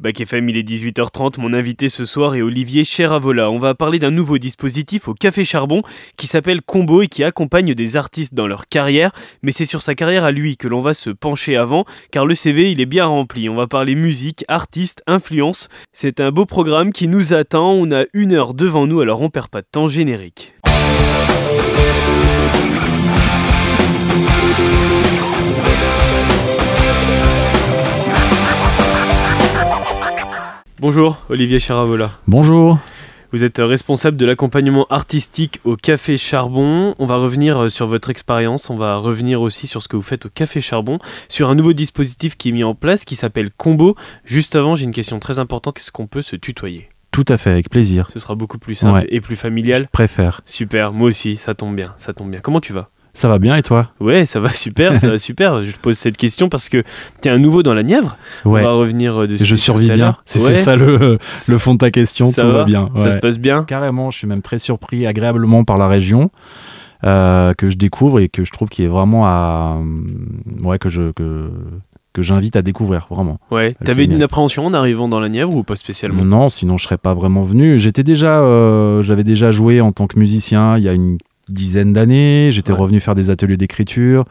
Bac FM, il est 18h30. Mon invité ce soir est Olivier Cheravola. On va parler d'un nouveau dispositif au Café Charbon qui s'appelle Combo et qui accompagne des artistes dans leur carrière. Mais c'est sur sa carrière à lui que l'on va se pencher avant, car le CV, il est bien rempli. On va parler musique, artiste, influence. C'est un beau programme qui nous attend. On a une heure devant nous, alors on perd pas de temps générique. Bonjour, Olivier Charavola. Bonjour. Vous êtes responsable de l'accompagnement artistique au Café Charbon. On va revenir euh, sur votre expérience, on va revenir aussi sur ce que vous faites au Café Charbon, sur un nouveau dispositif qui est mis en place qui s'appelle Combo. Juste avant, j'ai une question très importante, est-ce qu'on peut se tutoyer? Tout à fait, avec plaisir. Ce sera beaucoup plus simple Ouais. et plus familial. Je préfère. Super, moi aussi, ça tombe bien, ça tombe bien. Comment tu vas? Ça va bien et toi? Ouais, ça va super, ça va super. Je te pose cette question parce que tu es un nouveau dans la Nièvre. Ouais. On va revenir euh, dessus. Je survis bien. l'heure. Si Ouais, c'est ça le, le fond de ta question, Ça tout va, va bien. Ça se passe bien? Carrément, je suis même très surpris agréablement par la région euh, que je découvre et que je trouve qui est vraiment à. euh, Ouais, que je. Que, que j'invite à découvrir, vraiment. Ouais. T'avais une appréhension en arrivant dans la Nièvre ou pas spécialement? Non, sinon je serais pas vraiment venu. J'étais déjà, euh, j'avais déjà joué en tant que musicien il y a une dizaine d'années. J'étais Ouais. revenu faire des ateliers d'écriture.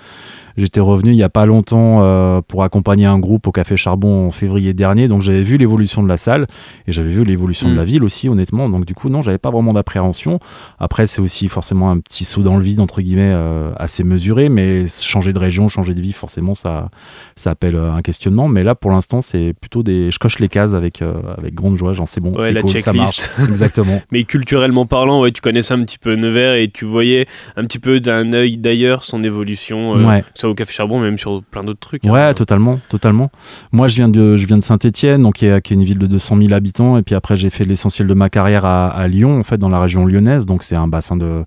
J'étais revenu il y a pas longtemps euh, pour accompagner un groupe au Café Charbon en février dernier. Donc j'avais vu l'évolution de la salle et j'avais vu l'évolution Mm. de la ville aussi, honnêtement. Donc du coup, non, j'avais pas vraiment d'appréhension. Après, c'est aussi forcément un petit saut dans le vide entre guillemets euh, assez mesuré, mais changer de région, changer de vie, forcément, ça, ça appelle euh, un questionnement. Mais là, pour l'instant, c'est plutôt des, je coche les cases avec euh, avec grande joie. J'en sais bon, Ouais, c'est la cool, ça marche. checklist. Exactement. Mais culturellement parlant, ouais, tu connaissais un petit peu Nevers et tu voyais un petit peu d'un œil d'ailleurs son évolution, ouais. que au Café Charbon, même sur plein d'autres trucs. Ouais, hein. totalement, totalement. Moi, je viens de, je viens de Saint-Étienne, donc qui est, qui est une ville de 200 000 habitants, et puis après, j'ai fait l'essentiel de ma carrière à, à Lyon, en fait, dans la région lyonnaise, donc c'est un bassin de,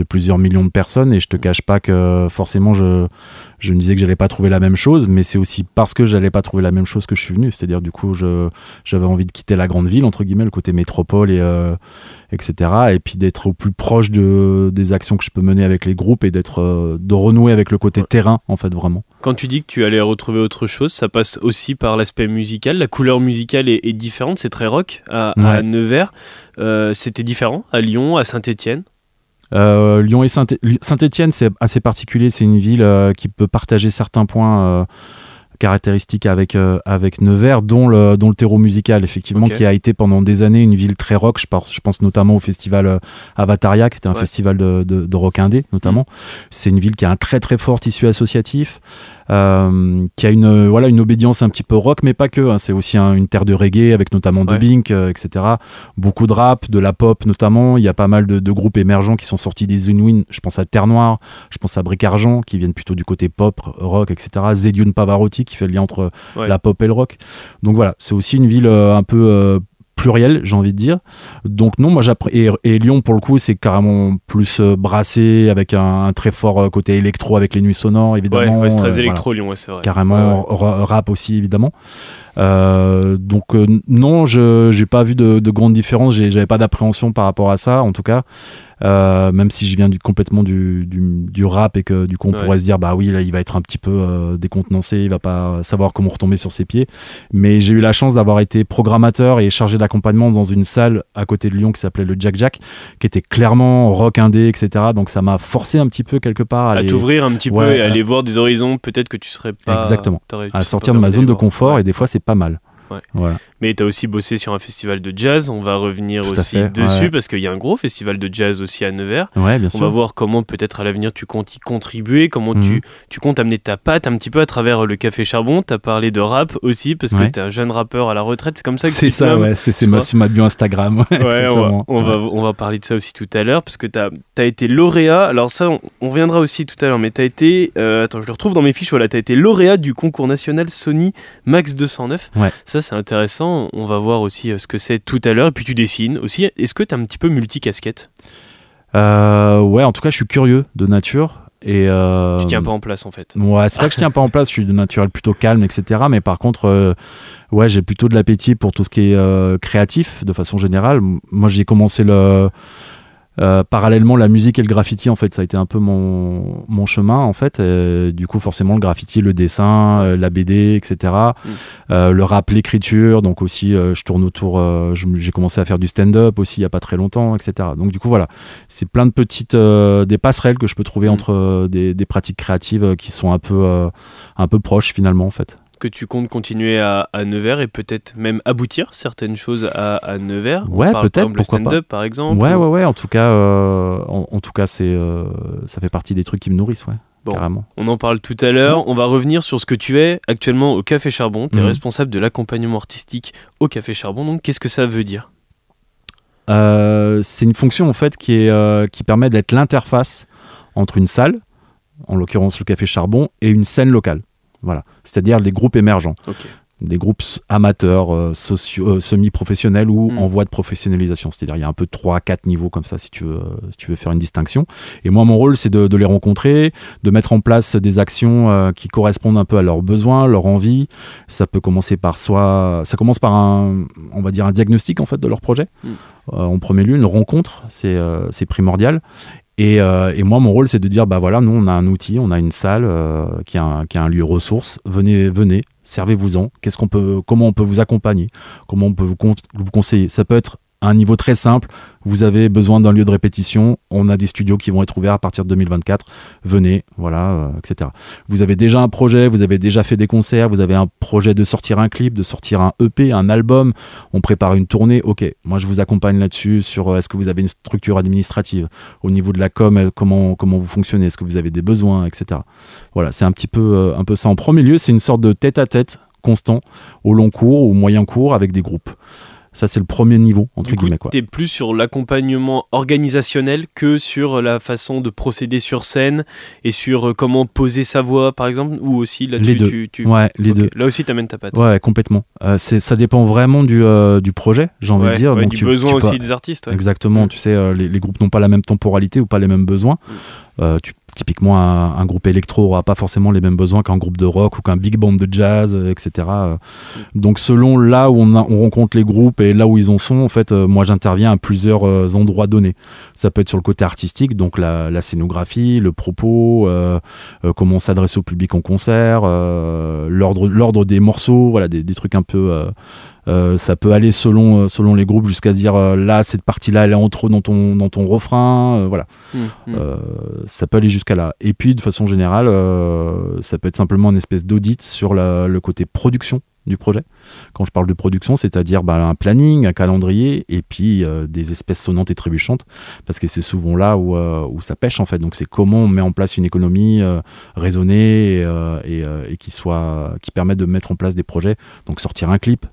de plusieurs millions de personnes, et je te cache pas que forcément, je, je me disais que j'allais pas trouver la même chose, mais c'est aussi parce que j'allais pas trouver la même chose que je suis venu, c'est-à-dire du coup, je, j'avais envie de quitter la grande ville entre guillemets, le côté métropole et euh, etc. Et puis d'être au plus proche de, des actions que je peux mener avec les groupes et d'être euh, de renouer avec le côté Ouais. terrain en fait vraiment. Quand tu dis que tu allais retrouver autre chose, ça passe aussi par l'aspect musical. La couleur musicale est, est différente, c'est très rock à. Nevers. Euh, C'était différent à Lyon, à Saint-Étienne? Euh, Lyon et Saint- Saint-Étienne, c'est assez particulier. C'est une ville euh, qui peut partager certains points euh, caractéristiques avec, euh, avec Nevers, dont le, dont le terreau musical, effectivement, qui a été pendant des années une ville très rock. Je pense, je pense notamment au festival euh, Avataria, qui était un Ouais. Mm. festival de, de, de rock indé, notamment. C'est une ville qui a un très très fort tissu associatif. Euh, qui a une euh, voilà une obédience un petit peu rock mais pas que hein. c'est aussi un- une terre de reggae avec notamment de Ouais. Bink euh, etc beaucoup de rap de la pop notamment il y a pas mal de, de groupes émergents qui sont sortis des Unwin je pense à Terre Noire je pense à Bric Argent qui viennent plutôt du côté pop rock etc Zedion Pavarotti qui fait le lien entre Ouais. la pop et le rock donc voilà c'est aussi une ville un peu plurielle j'ai envie de dire. Donc non moi et, et Lyon pour le coup c'est carrément plus euh, brassé avec un, un très fort euh, côté électro avec les nuits sonores Ouais, évidemment ouais, c'est très euh, voilà. électro Lyon, ouais, c'est vrai. carrément Ouais, ra- rap aussi évidemment. Euh, donc euh, non je j'ai pas vu de, de grandes différences j'ai- j'avais pas d'appréhension par rapport à ça en tout cas Euh, même si je viens du, complètement du, du, du rap et que du coup on Ouais. pourrait se dire bah oui là il va être un petit peu euh, décontenancé il va pas savoir comment retomber sur ses pieds mais j'ai eu la chance d'avoir été programmateur et chargé d'accompagnement dans une salle à côté de Lyon qui s'appelait le Jack Jack qui était clairement rock indé etc donc ça m'a forcé un petit peu quelque part à, À aller- t'ouvrir un petit peu et à- aller voir des horizons, peut-être que tu serais pas. Exactement. à sortir de ma zone de confort Ouais. et des fois c'est pas mal. Ouais. Voilà. Mais tu as aussi bossé sur un festival de jazz, on va revenir Tout aussi fait, dessus ouais. parce qu'il y a un gros festival de jazz aussi à Nevers. Ouais, bien On sûr. va voir comment peut-être à l'avenir tu comptes y contribuer, comment Mhm. tu, tu comptes amener ta patte un petit peu à travers le Café Charbon. Tu as parlé de rap aussi parce que Ouais. tu es un jeune rappeur à la retraite, c'est comme ça que C'est tu ça, nommes ouais. C'est c'est tu ma, ma bio Instagram. On, on, va, on va parler de ça aussi tout à l'heure, parce que tu as, été lauréat. Alors, ça, on, on reviendra aussi tout à l'heure, mais tu as été. euh, attends, je le retrouve dans mes fiches. Voilà, tu as été lauréat du concours national Sony Max 209. Ouais. Ça, c'est intéressant. On va voir aussi euh, ce que c'est tout à l'heure. Et puis, tu dessines aussi. Est-ce que tu es un petit peu multicasquette Euh, ouais, en tout cas, je suis curieux de nature. Et euh, Tu tiens pas en place, en fait. Ouais, c'est pas que je tiens pas en place, je suis de naturel plutôt calme, etc. Mais par contre, euh, ouais, j'ai plutôt de l'appétit pour tout ce qui est euh, créatif, de façon générale. Moi, j'ai commencé le. Euh, parallèlement, la musique et le graffiti, en fait, ça a été un peu mon, mon chemin, en fait. du coup, forcément, le graffiti, le dessin, euh, la BD, etc. Mm. Euh, le rap, l'écriture. Donc aussi, je tourne autour. j'ai commencé à faire du stand-up aussi il y a pas très longtemps, etc. Donc du coup, voilà, c'est plein de petites des passerelles que je peux trouver mm. entre des, des, pratiques créatives qui sont un peu un peu proches finalement, en fait que tu comptes continuer à, à Nevers et peut-être même aboutir certaines choses à, à Nevers Ouais, peut-être. Le stand-up, par exemple. Ouais, ouais, ouais. En tout cas, euh, en, tout cas, c'est, euh, ça fait partie des trucs qui me nourrissent, ouais. Bon, carrément. On en parle tout à l'heure. On va revenir sur ce que tu es actuellement au Café Charbon. Tu es mhm. responsable de l'accompagnement artistique au Café Charbon. Donc, qu'est-ce que ça veut dire? Euh, C'est une fonction en fait qui, est, qui permet d'être l'interface entre une salle, en l'occurrence le Café Charbon, et une scène locale. Voilà, c'est-à-dire les groupes émergents. Des groupes amateurs, euh, euh, semi-professionnels ou mm. en voie de professionnalisation. C'est-à-dire il y a un peu 3-4 niveaux comme ça si tu, veux, si tu veux faire une distinction. Et moi, mon rôle, c'est de, les rencontrer, de mettre en place des actions euh, qui correspondent un peu à leurs besoins, leurs envies. Ça peut commencer par soit... Ça commence par un, on va dire, un diagnostic en fait de leur projet. Mm. en premier lieu, une rencontre, c'est primordial. Euh, et, moi, mon rôle, c'est de dire, bah voilà, nous, on a un outil, on a une salle euh, qui, a un, lieu ressource. Venez, venez, servez-vous-en. Qu'est-ce qu'on peut, comment on peut vous accompagner? Comment on peut vous conseiller? Ça peut être un niveau très simple, vous avez besoin d'un lieu de répétition, on a des studios qui vont être ouverts à partir de 2024, venez, voilà, euh, etc. Vous avez déjà un projet, vous avez déjà fait des concerts, vous avez un projet de sortir un clip, de sortir un EP, un album, on prépare une tournée, ok, moi je vous accompagne là-dessus sur euh, est-ce que vous avez une structure administrative, au niveau de la com, euh, comment, comment vous fonctionnez, est-ce que vous avez des besoins, etc. Voilà, c'est un petit peu, un peu ça. En premier lieu, c'est une sorte de tête-à-tête constant au long cours ou moyen cours avec des groupes. Ça, c'est le premier niveau, entre guillemets. Tu es plus sur l'accompagnement organisationnel que sur la façon de procéder sur scène et sur euh, comment poser sa voix, par exemple, ou aussi là les deux. Tu, Ouais, les deux. Là aussi, tu amènes ta patte. Ouais, complètement. Euh, ça dépend vraiment du, euh, du projet, j'ai envie de dire. Donc, du besoin aussi des artistes. Exactement. Mm. Tu sais, les, groupes n'ont pas la même temporalité ou pas les mêmes besoins. Mm. tu typiquement, un, groupe électro n'aura pas forcément les mêmes besoins qu'un groupe de rock ou qu'un big band de jazz, euh, etc. Donc, selon là où on, rencontre les groupes et là où ils en sont, en fait, euh, moi j'interviens à plusieurs euh, endroits donnés. Ça peut être sur le côté artistique, donc la, scénographie, le propos, comment on s'adresse au public en concert, l'ordre des morceaux, voilà, des, des trucs un peu euh, ça peut aller selon, euh, selon les groupes jusqu'à dire euh, là, cette partie-là, elle est en trop dans ton, dans ton refrain. voilà. Mmh, mmh. ça peut aller jusqu'à là. Et puis, de façon générale, ça peut être simplement une espèce d'audit sur le côté production du projet. Quand je parle de production, c'est-à-dire bah, un planning, un calendrier, et puis des espèces sonnantes et trébuchantes, parce que c'est souvent là où, où, ça pêche en fait. Donc c'est comment on met en place une économie raisonnée et, et, qui soit qui permet de mettre en place des projets. Donc sortir un clip,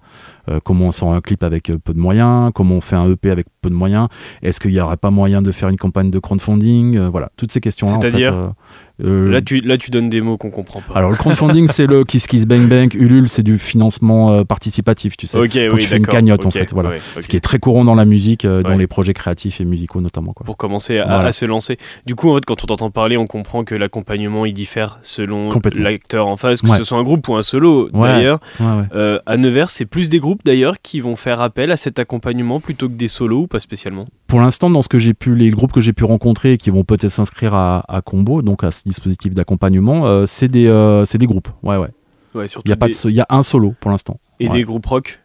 euh, comment on sort un clip avec euh, peu de moyens, comment on fait un EP avec peu de moyens, est-ce qu'il n'y aurait pas moyen de faire une campagne de crowdfunding, euh, voilà, toutes ces questions-là. C'est-à-dire là, tu, là, tu donnes des mots qu'on comprend pas. Alors, le crowdfunding, c'est le Kiss Kiss Bang Bang. Ulule, c'est du financement participatif, tu sais. Ok, tu fais une cagnotte, en fait. Voilà. Ce qui est très courant dans la musique, dans les projets créatifs et musicaux, notamment. Quoi. Pour commencer à, se lancer. Du coup, en fait, quand on t'entend parler, on comprend que l'accompagnement, il diffère selon l'acteur en face, que ce soit un groupe ou un solo, d'ailleurs. à Nevers, c'est plus des groupes, d'ailleurs, qui vont faire appel à cet accompagnement plutôt que des solos ou pas spécialement Pour l'instant, dans ce que j'ai pu, les groupes que j'ai pu rencontrer et qui vont peut-être s'inscrire à, à Combo, donc à ce dispositif d'accompagnement, euh, c'est des, euh, des groupes. Ouais, ouais. il y, a pas il y a un solo pour l'instant. Et des groupes rock?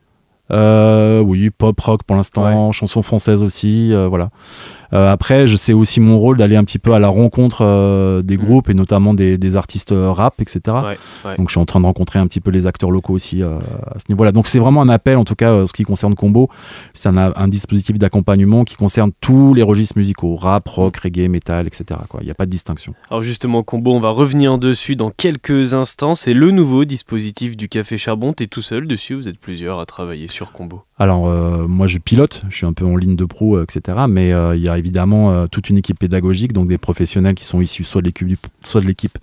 Euh, Oui, pop rock pour l'instant, chansons françaises aussi, voilà. Euh, après, je sais aussi mon rôle d'aller un petit peu à la rencontre euh, des mm. groupes et notamment des, artistes euh, rap, etc. Donc je suis en train de rencontrer un petit peu les acteurs locaux aussi à ce niveau-là. Donc c'est vraiment un appel, en tout cas, ce qui concerne Combo. C'est un, dispositif d'accompagnement qui concerne tous les registres musicaux, rap, rock, reggae, metal, etc. Il n'y a pas de distinction. Alors justement, Combo, on va revenir dessus dans quelques instants. C'est le nouveau dispositif du Café Charbon. Tu es tout seul dessus, vous êtes plusieurs à travailler sur Combo. Alors moi je pilote, je suis un peu en ligne de pro, etc. Mais il y a évidemment euh, toute une équipe pédagogique, donc des professionnels qui sont issus soit de l'équipe du, soit de l'équipe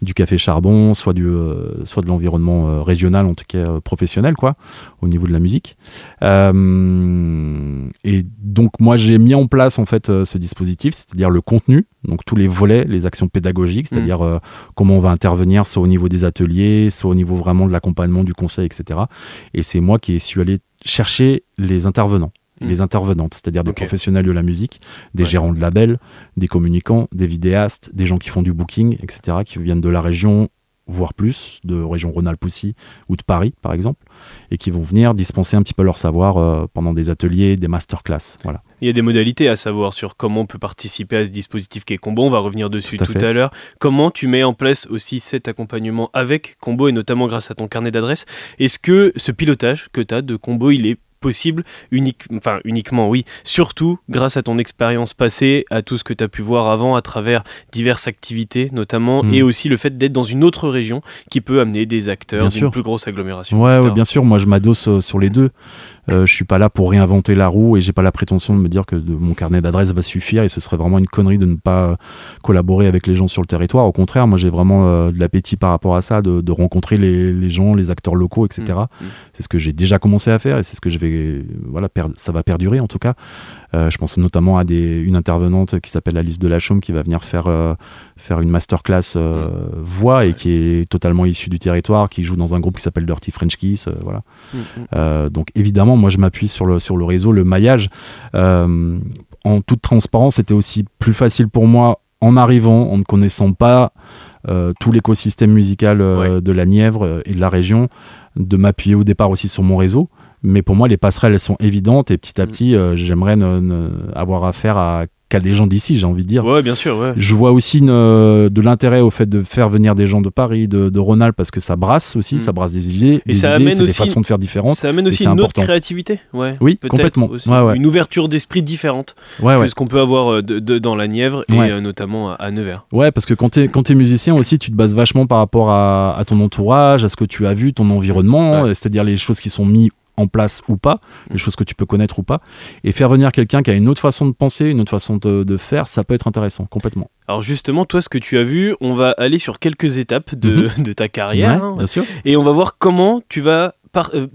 du Café Charbon, soit, du, euh, soit de l'environnement euh, régional, en tout cas professionnel, quoi, au niveau de la musique. et donc moi j'ai mis en place en fait ce dispositif, c'est-à-dire le contenu, donc tous les volets, les actions pédagogiques, c'est-à-dire mm. comment on va intervenir soit au niveau des ateliers, soit au niveau vraiment de l'accompagnement du conseil, etc. Et c'est moi qui suis allé chercher les intervenants et les intervenantes, c'est-à-dire des professionnels de la musique, des Ouais. gérants de labels, des communicants, des vidéastes, des gens qui font du booking, etc., qui viennent de la région, voire plus, de région Rhône-Alpes aussi, ou de Paris, par exemple, et qui vont venir dispenser un petit peu leur savoir euh, pendant des ateliers, des masterclass. Voilà. Il y a des modalités à savoir sur comment on peut participer à ce dispositif qui est Combo. On va revenir dessus Tout à l'heure. Comment tu mets en place aussi cet accompagnement avec Combo et notamment grâce à ton carnet d'adresses? Est-ce que ce pilotage que tu as de Combo, il est possible unique, enfin uniquement oui, surtout grâce à ton expérience passée, à tout ce que tu as pu voir avant à travers diverses activités notamment Mm. et aussi le fait d'être dans une autre région qui peut amener des acteurs d'une plus grosse agglomération. Ouais, etc. ouais, bien sûr, moi je m'adosse euh, sur les deux. Euh, je suis pas là pour réinventer la roue et j'ai pas la prétention de me dire que de- mon carnet d'adresses va suffire et ce serait vraiment une connerie de ne pas euh, collaborer avec les gens sur le territoire. Au contraire, moi j'ai vraiment euh, de l'appétit par rapport à ça, de, de rencontrer les, les gens, les acteurs locaux, etc. Mm, mm. C'est ce que j'ai déjà commencé à faire et c'est ce que je vais, voilà, per- ça va perdurer en tout cas. Euh, je pense notamment à des, une intervenante qui s'appelle Alice Delachaume qui va venir faire, euh, faire une masterclass euh, voix et qui est totalement issue du territoire, qui joue dans un groupe qui s'appelle Dirty French Kiss. voilà. Mm, mm. Donc évidemment, moi je m'appuie sur le, sur le réseau, le maillage. En toute transparence, c'était aussi plus facile pour moi en arrivant, en ne connaissant pas euh, tout l'écosystème musical euh, de la Nièvre euh, et de la région, de m'appuyer au départ aussi sur mon réseau. Mais pour moi, les passerelles, elles sont évidentes et petit à Mm. petit, euh, j'aimerais ne- ne- avoir affaire à qu'à des gens d'ici, j'ai envie de dire. Ouais, bien sûr, ouais. Je vois aussi une, euh, de l'intérêt au fait de faire venir des gens de Paris, de, de Rhône-Alpes, parce que ça brasse aussi, Mm. ça brasse des idées, Et des ça idées, amène c'est des aussi- façons de faire différentes. Ça amène aussi une autre créativité, ouais. Oui, complètement. aussi. Ouais. Une ouverture d'esprit différente que ce qu'on peut avoir euh, de- de- dans la Nièvre et euh, notamment à, Nevers. Ouais, parce que quand t'es quand t'es musicien aussi, tu te bases vachement par rapport à, à ton entourage, à ce que tu as vu, ton environnement, c'est-à-dire les choses qui sont mises en place ou pas, les choses que tu peux connaître ou pas, et faire venir quelqu'un qui a une autre façon de penser, une autre façon de, de faire, ça peut être intéressant, complètement. Alors justement, toi, ce que tu as vu, on va aller sur quelques étapes de, de ta carrière Mhm. Ouais, hein, bien sûr. et on va voir comment tu vas, par- euh,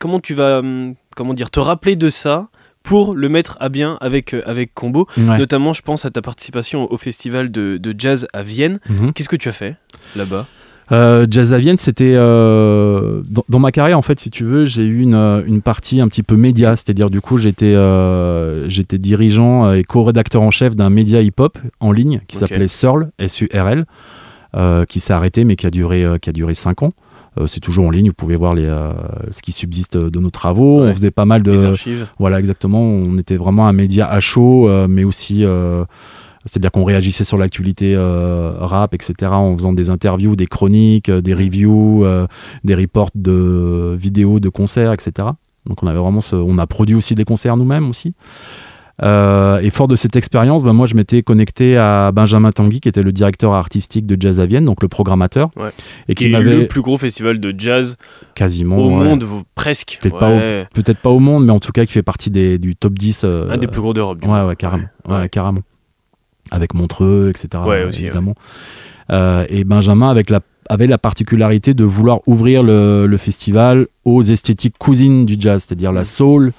comment tu vas, hum, comment dire, te rappeler de ça pour le mettre à bien avec euh, avec Combo. Ouais. Notamment, je pense à ta participation au festival de, de jazz à Vienne. Mhm. Qu'est-ce que tu as fait là-bas? Euh, Jazz à Vienne, c'était euh, dans, dans ma carrière en fait, si tu veux, j'ai eu une, euh, une partie un petit peu média, c'est-à-dire du coup j'étais euh, j'étais dirigeant et co-rédacteur en chef d'un média hip-hop en ligne qui s'appelait Surl, S-U-R-L, euh, qui s'est arrêté mais qui a duré euh, qui a duré cinq ans. Euh, c'est toujours en ligne, vous pouvez voir les, euh, ce qui subsiste de nos travaux. Ouais. On faisait pas mal de Les archives. voilà, exactement. On était vraiment un média à chaud, euh, mais aussi, euh, c'est-à-dire qu'on réagissait sur l'actualité euh, rap, etc., en faisant des interviews, des chroniques, euh, des reviews, euh, des reports de vidéos, de concerts, etc. Donc on avait vraiment, ce- on a produit aussi des concerts nous-mêmes aussi. Euh, et fort de cette expérience, ben, moi je m'étais connecté à Benjamin Tanguy, qui était le directeur artistique de Jazz à Vienne, donc le programmateur, Ouais. et Qui qui est m'avait le plus gros festival de jazz quasiment au ouais, monde, presque. Peut-être pas au- pas monde, mais en tout cas qui fait partie des, du top 10 euh, Un des plus gros d'Europe. Ouais, ouais, carrément. Carrément. Avec Montreux, etc. Ouais, aussi, évidemment. Euh, et Benjamin avec la, avait la particularité de vouloir ouvrir le, le festival aux esthétiques cousines du jazz, c'est-à-dire la Mm. soul,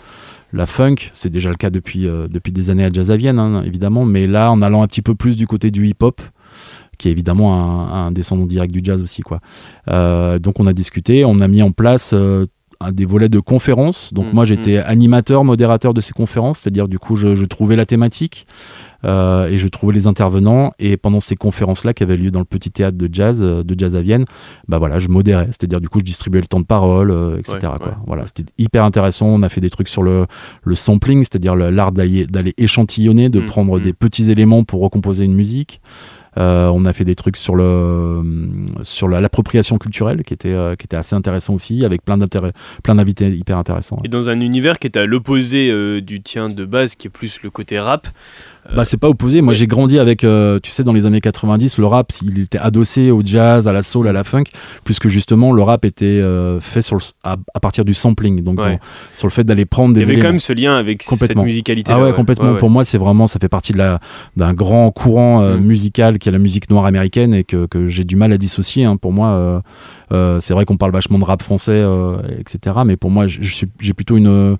la funk. C'est déjà le cas depuis, euh, depuis des années à Jazz à Vienne, hein, évidemment. Mais là, en allant un petit peu plus du côté du hip-hop, qui est évidemment un, un descendant direct du jazz aussi. Quoi. Euh, donc on a discuté, on a mis en place euh, des volets de conférences. Donc Mm, moi j'étais animateur, modérateur de ces conférences, c'est-à-dire du coup je, je trouvais la thématique euh, et je trouvais les intervenants. Et pendant ces conférences-là qui avaient lieu dans le petit théâtre de jazz, euh, de jazz à Vienne, bah voilà, je modérais, c'est-à-dire du coup je distribuais le temps de parole, euh, etc. Ouais, quoi. ouais. Voilà, c'était hyper intéressant. On a fait des trucs sur le, le sampling, c'est-à-dire l'art d'aller échantillonner, de Mm, prendre mm. des petits éléments pour recomposer une musique. Euh, on a fait des trucs sur le sur la- l'appropriation culturelle qui était euh, qui était assez intéressant aussi avec plein d'intérêt plein d'invités hyper intéressants. Et dans un univers qui est à l'opposé euh, du tien de base, qui est plus le côté rap. Bah c'est pas opposé. Moi ouais. j'ai grandi avec euh, tu sais dans les années 90 le rap il était adossé au jazz, à la soul, à la funk puisque justement le rap était euh, fait sur le- à, à partir du sampling donc Ouais. dans- sur le fait d'aller prendre Il des y avait éléments. quand même ce lien avec cette musicalité. Ah ouais, complètement. Pour moi, c'est vraiment, ça fait partie de la, d'un grand courant euh, Mm. musical qui est la musique noire américaine et que, que j'ai du mal à dissocier. hein. Pour moi, euh, euh, c'est vrai qu'on parle vachement de rap français, euh, etc. Mais pour moi, je, je suis, j'ai plutôt une,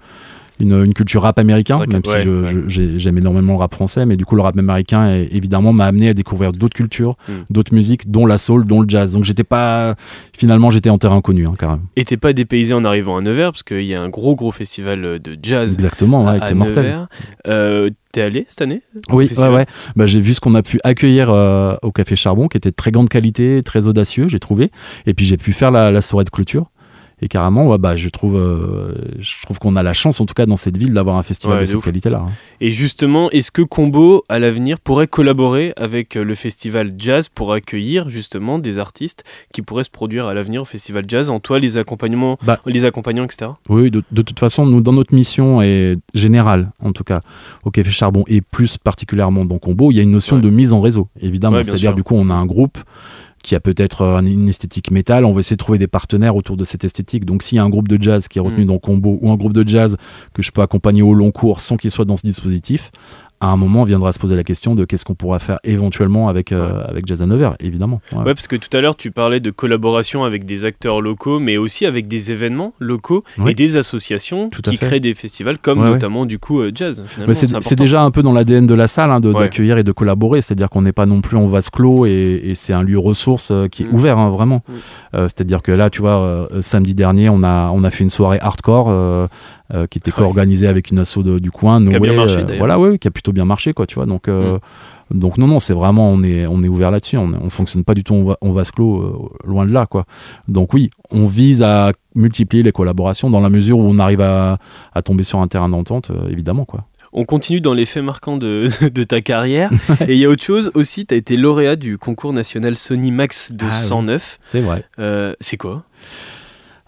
une, une culture rap américain, même si ouais. j'aime énormément le rap français, mais du coup le rap américain est- évidemment m'a amené à découvrir d'autres cultures, Mm. d'autres musiques, dont la soul, dont le jazz. Donc j'étais pas, finalement j'étais en terrain connu, hein, carrément. Et t'es pas dépaysé en arrivant à Nevers, parce qu'il y a un gros gros festival euh, de jazz Exactement, ouais, à, à était mortel. Euh, T'es allé cette année Oui, ouais. Bah, j'ai vu ce qu'on a pu accueillir euh, au Café Charbon, qui était de très grande qualité, très audacieux, j'ai trouvé. Et puis j'ai pu faire la, la soirée de clôture. Et carrément, ouais, bah, je trouve, euh, je trouve qu'on a la chance, en tout cas dans cette ville, d'avoir un festival Ouais, de cette qualité-là. hein. Et justement, est-ce que Combo, à l'avenir, pourrait collaborer avec euh, le festival jazz pour accueillir justement des artistes qui pourraient se produire à l'avenir au festival jazz en toi les accompagnements, Bah. les accompagnants, etc. Oui, de, de toute façon, nous, dans notre mission et générale, en tout cas, au Café Charbon et plus particulièrement dans Combo, il y a une notion Ouais. de mise en réseau, évidemment. C'est-à-dire, du coup, on a un groupe qui a peut-être une esthétique métal, on va essayer de trouver des partenaires autour de cette esthétique. Donc, s'il y a un groupe de jazz qui est retenu Mm. dans Combo ou un groupe de jazz que je peux accompagner au long cours sans qu'il soit dans ce dispositif, à un moment, on viendra se poser la question de qu'est-ce qu'on pourra faire éventuellement avec, euh, avec Jazz à Nevers, évidemment. Ouais. Ouais, parce que tout à l'heure, tu parlais de collaboration avec des acteurs locaux, mais aussi avec des événements locaux Oui. et des associations Tout qui fait. créent des festivals, comme Ouais, ouais. notamment du coup euh, jazz. Mais c'est déjà un peu dans l'ADN de la salle hein, d'accueillir et de collaborer. C'est-à-dire qu'on n'est pas non plus en vase clos et, et c'est un lieu ressource euh, qui est Mm. ouvert, hein, vraiment. Mm. Euh, C'est-à-dire que là, tu vois, euh, samedi dernier, on a, on a fait une soirée hardcore euh, qui était Ouais. co-organisée avec une asso de- du coin, Qui a bien marché, euh, d'ailleurs. voilà, ouais, qui a plutôt bien marché, quoi, tu vois. Donc, euh, donc non, non, c'est vraiment, on est, on est ouvert là-dessus. On, on fonctionne pas du tout en, va- en vase clos, loin de là, quoi. Donc oui, on vise à multiplier les collaborations dans la mesure où on arrive à, à tomber sur un terrain d'entente, évidemment, quoi. On continue dans les faits marquants de, de ta carrière. et il y a autre chose aussi, tu as été lauréat du concours national Sony Max de Ah oui. 109. C'est vrai. Euh, c'est quoi?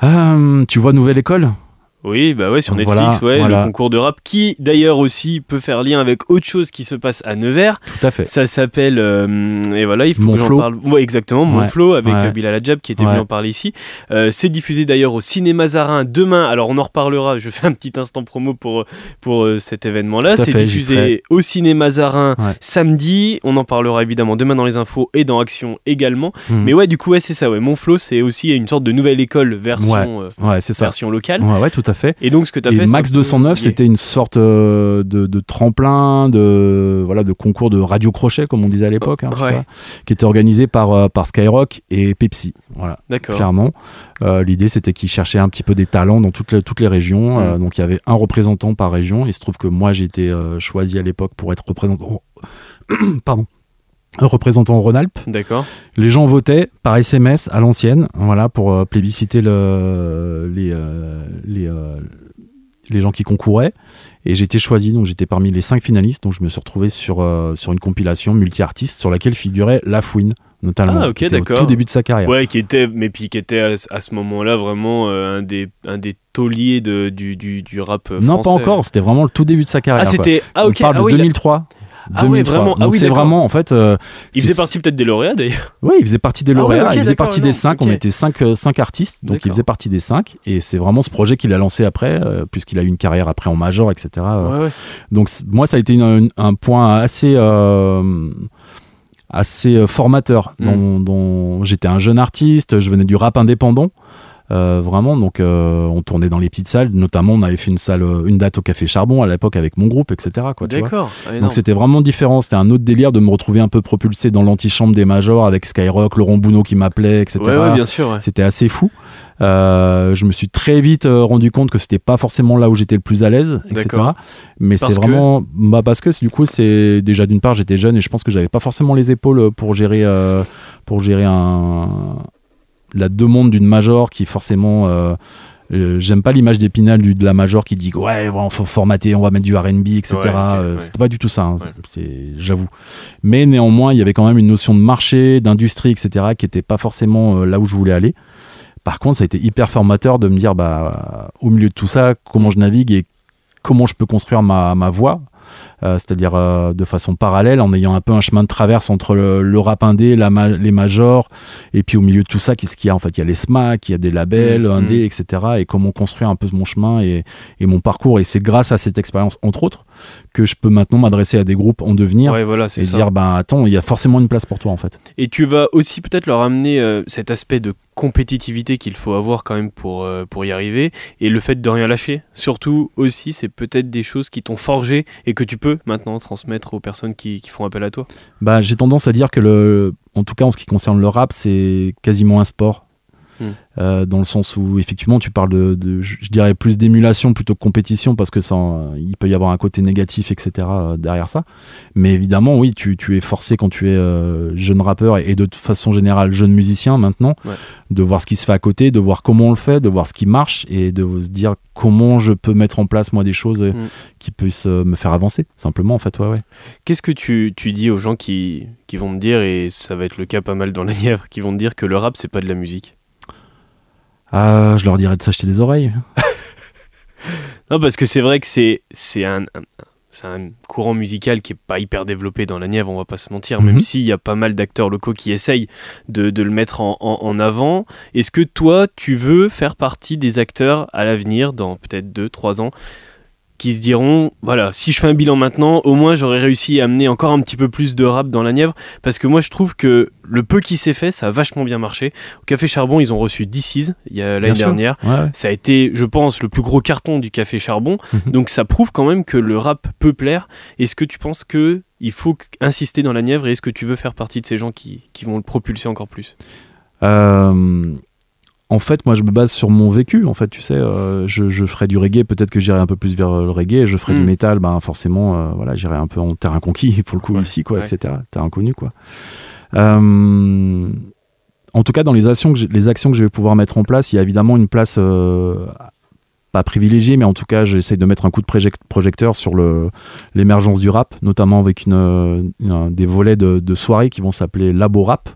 Euh, tu vois Nouvelle École? Oui, bah ouais, sur Voilà, Netflix, ouais, voilà. le concours de rap, qui d'ailleurs aussi peut faire lien avec autre chose qui se passe à Nevers. Tout à fait. Ça s'appelle, euh, et voilà, il faut Mon que j'en parle. Ouais, exactement, Mon Ouais, Flow avec ouais. euh, Bilal Adjab qui était venu en parler ici. Euh, c'est diffusé d'ailleurs au Cinéma Zarin demain. Alors on en reparlera. Je fais un petit instant promo pour pour euh, cet événement-là. C'est fait, diffusé au Cinéma Zarin samedi. On en parlera évidemment demain dans les infos et dans Action également. Mhm. Mais ouais, du coup, ouais, c'est ça. Ouais, Mon Flow, c'est aussi une sorte de nouvelle école version version locale. Ouais, ouais, tout à fait. Et donc ce que tu as Et fait, Max un peu 209, lié. c'était une sorte euh, de, de tremplin, de voilà, de concours de radio crochet, comme on disait à l'époque, hein, Ouais. qui était organisé par euh, par Skyrock et Pepsi. Voilà, D'accord. clairement. Euh, L'idée, c'était qu'ils cherchaient un petit peu des talents dans toutes les, toutes les régions. Mm. donc, il y avait un représentant par région. Il se trouve que moi, j'ai été choisi à l'époque pour être représentant. Pardon. Représentant en Rhône-Alpes. D'accord. Les gens votaient par SMS à l'ancienne, voilà, pour euh, plébisciter le, les, euh, les, euh, les gens qui concouraient. Et j'ai été choisi, donc j'étais parmi les cinq finalistes. Donc je me suis retrouvé sur, sur une compilation multi-artistes sur laquelle figurait La Fouine, notamment. Ah, ok, d'accord. Au tout début de sa carrière. Ouais, qui était, mais puis qui était à, à ce moment-là vraiment euh, un des un des tauliers de, du, du, du rap euh, non, pas encore, c'était vraiment le tout début de sa carrière. Ah, c'était ah ok. On parle ah de oui, 2003. Ah ouais, 2003. vraiment. Ah Donc oui, c'est vraiment, en fait. euh, Il faisait partie peut-être des lauréats d'ailleurs. Oui, il faisait partie des Ah ouais, lauréats. il faisait partie des cinq. On était cinq, euh, cinq artistes, donc il faisait partie des cinq. Et c'est vraiment ce projet qu'il a lancé après, euh, puisqu'il a eu une carrière après en major, etc. Ouais, ouais. Donc moi, ça a été une- un point assez euh, assez formateur. Mm. Dont, dont j'étais un jeune artiste, je venais du rap indépendant. Euh, vraiment, donc euh, on tournait dans les petites salles, notamment on avait fait une salle, euh, une date au Café Charbon à l'époque avec mon groupe, etc. Quoi. D'accord. Ah. Donc c'était vraiment différent, c'était un autre délire de me retrouver un peu propulsé dans l'antichambre des majors avec Skyrock, Laurent Bounot qui m'appelait, etc. Ouais, ouais, bien sûr. ouais. C'était assez fou. Euh, je me suis très vite euh, rendu compte que c'était pas forcément là où j'étais le plus à l'aise, etc. D'accord. Mais c'est que vraiment, bah parce que du coup c'est déjà d'une part j'étais jeune et je pense que j'avais pas forcément les épaules pour gérer euh, pour gérer un la demande d'une major qui forcément euh, euh, J'aime pas l'image d'épinal de la major qui dit ouais, on faut formater, on va mettre du R&B, etc. Ouais, Euh, ouais. C'était pas du tout ça, hein, Ouais. j'avoue. Mais néanmoins, il y avait quand même une notion de marché, d'industrie, etc. qui était pas forcément là où je voulais aller. Par contre, ça a été hyper formateur de me dire, bah, au milieu de tout ça, comment je navigue et comment je peux construire ma, ma voix euh, c'est-à-dire euh, de façon parallèle, en ayant un peu un chemin de traverse entre le, rap indé, la les majors, et puis au milieu de tout ça, qu'est-ce qu'il y a En fait, il y a les SMAC, il y a des labels mmh, indés, etc. Et comment construire un peu mon chemin et, et mon parcours. Et c'est grâce à cette expérience, entre autres, que je peux maintenant m'adresser à des groupes en devenir voilà, et dire, ben attends, il y a forcément une place pour toi, en fait. Et tu vas aussi peut-être leur amener cet aspect de compétitivité qu'il faut avoir quand même pour, euh, pour y arriver et le fait de rien lâcher. Surtout aussi, c'est peut-être des choses qui t'ont forgé et que tu peux maintenant transmettre aux personnes qui, font appel à toi? Bah, j'ai tendance à dire que, en tout cas en ce qui concerne le rap, c'est quasiment un sport. Euh, dans le sens où effectivement tu parles de, je, dirais plus d'émulation plutôt que compétition parce que ça, il peut y avoir un côté négatif etc euh, derrière ça mais évidemment oui tu, tu es forcé quand tu es euh, jeune rappeur et, de façon générale jeune musicien maintenant de voir ce qui se fait à côté de voir comment on le fait de voir ce qui marche et de se dire comment je peux mettre en place moi des choses hmm. qui puissent me faire avancer simplement en fait ouais, ouais. qu'est-ce que tu, tu, dis aux gens qui, qui vont me dire et ça va être le cas pas mal dans la Nièvre qui vont me dire que le rap c'est pas de la musique? Ah, je leur dirais de s'acheter des oreilles. non, parce que c'est vrai que c'est, c'est un, un courant musical qui est pas hyper développé dans la Nièvre, on va pas se mentir, même mhm. s'il y a pas mal d'acteurs locaux qui essayent de, de le mettre en, en, avant. Est-ce que toi, tu veux faire partie des acteurs à l'avenir, dans peut-être 2-3 ans, qui se diront voilà, si je fais un bilan maintenant, au moins j'aurais réussi à amener encore un petit peu plus de rap dans la Nièvre parce que moi je trouve que le peu qui s'est fait, ça a vachement bien marché. Au Café Charbon, ils ont reçu DC's l'année dernière. Ça a été, je pense, le plus gros carton du Café Charbon. Mhm. Donc ça prouve quand même que le rap peut plaire. Est-ce que tu penses que il faut insister dans la Nièvre et est-ce que tu veux faire partie de ces gens qui, qui vont le propulser encore plus? Euh, en fait, moi, je me base sur mon vécu. En fait, tu sais, euh, je, je, ferais du reggae, peut-être que j'irai un peu plus vers le reggae. Je ferais du mm. métal, ben forcément, euh, voilà, j'irai un peu en terrain conquis pour le coup ici, quoi, etc. Terrain connu, quoi. Euh, en tout cas, dans les actions, que les actions que je vais pouvoir mettre en place, il y a évidemment une place pas privilégié, mais en tout cas, j'essaie de mettre un coup de projecteur sur l'émergence du rap, notamment avec une, des volets de, de soirées qui vont s'appeler Labo Rap,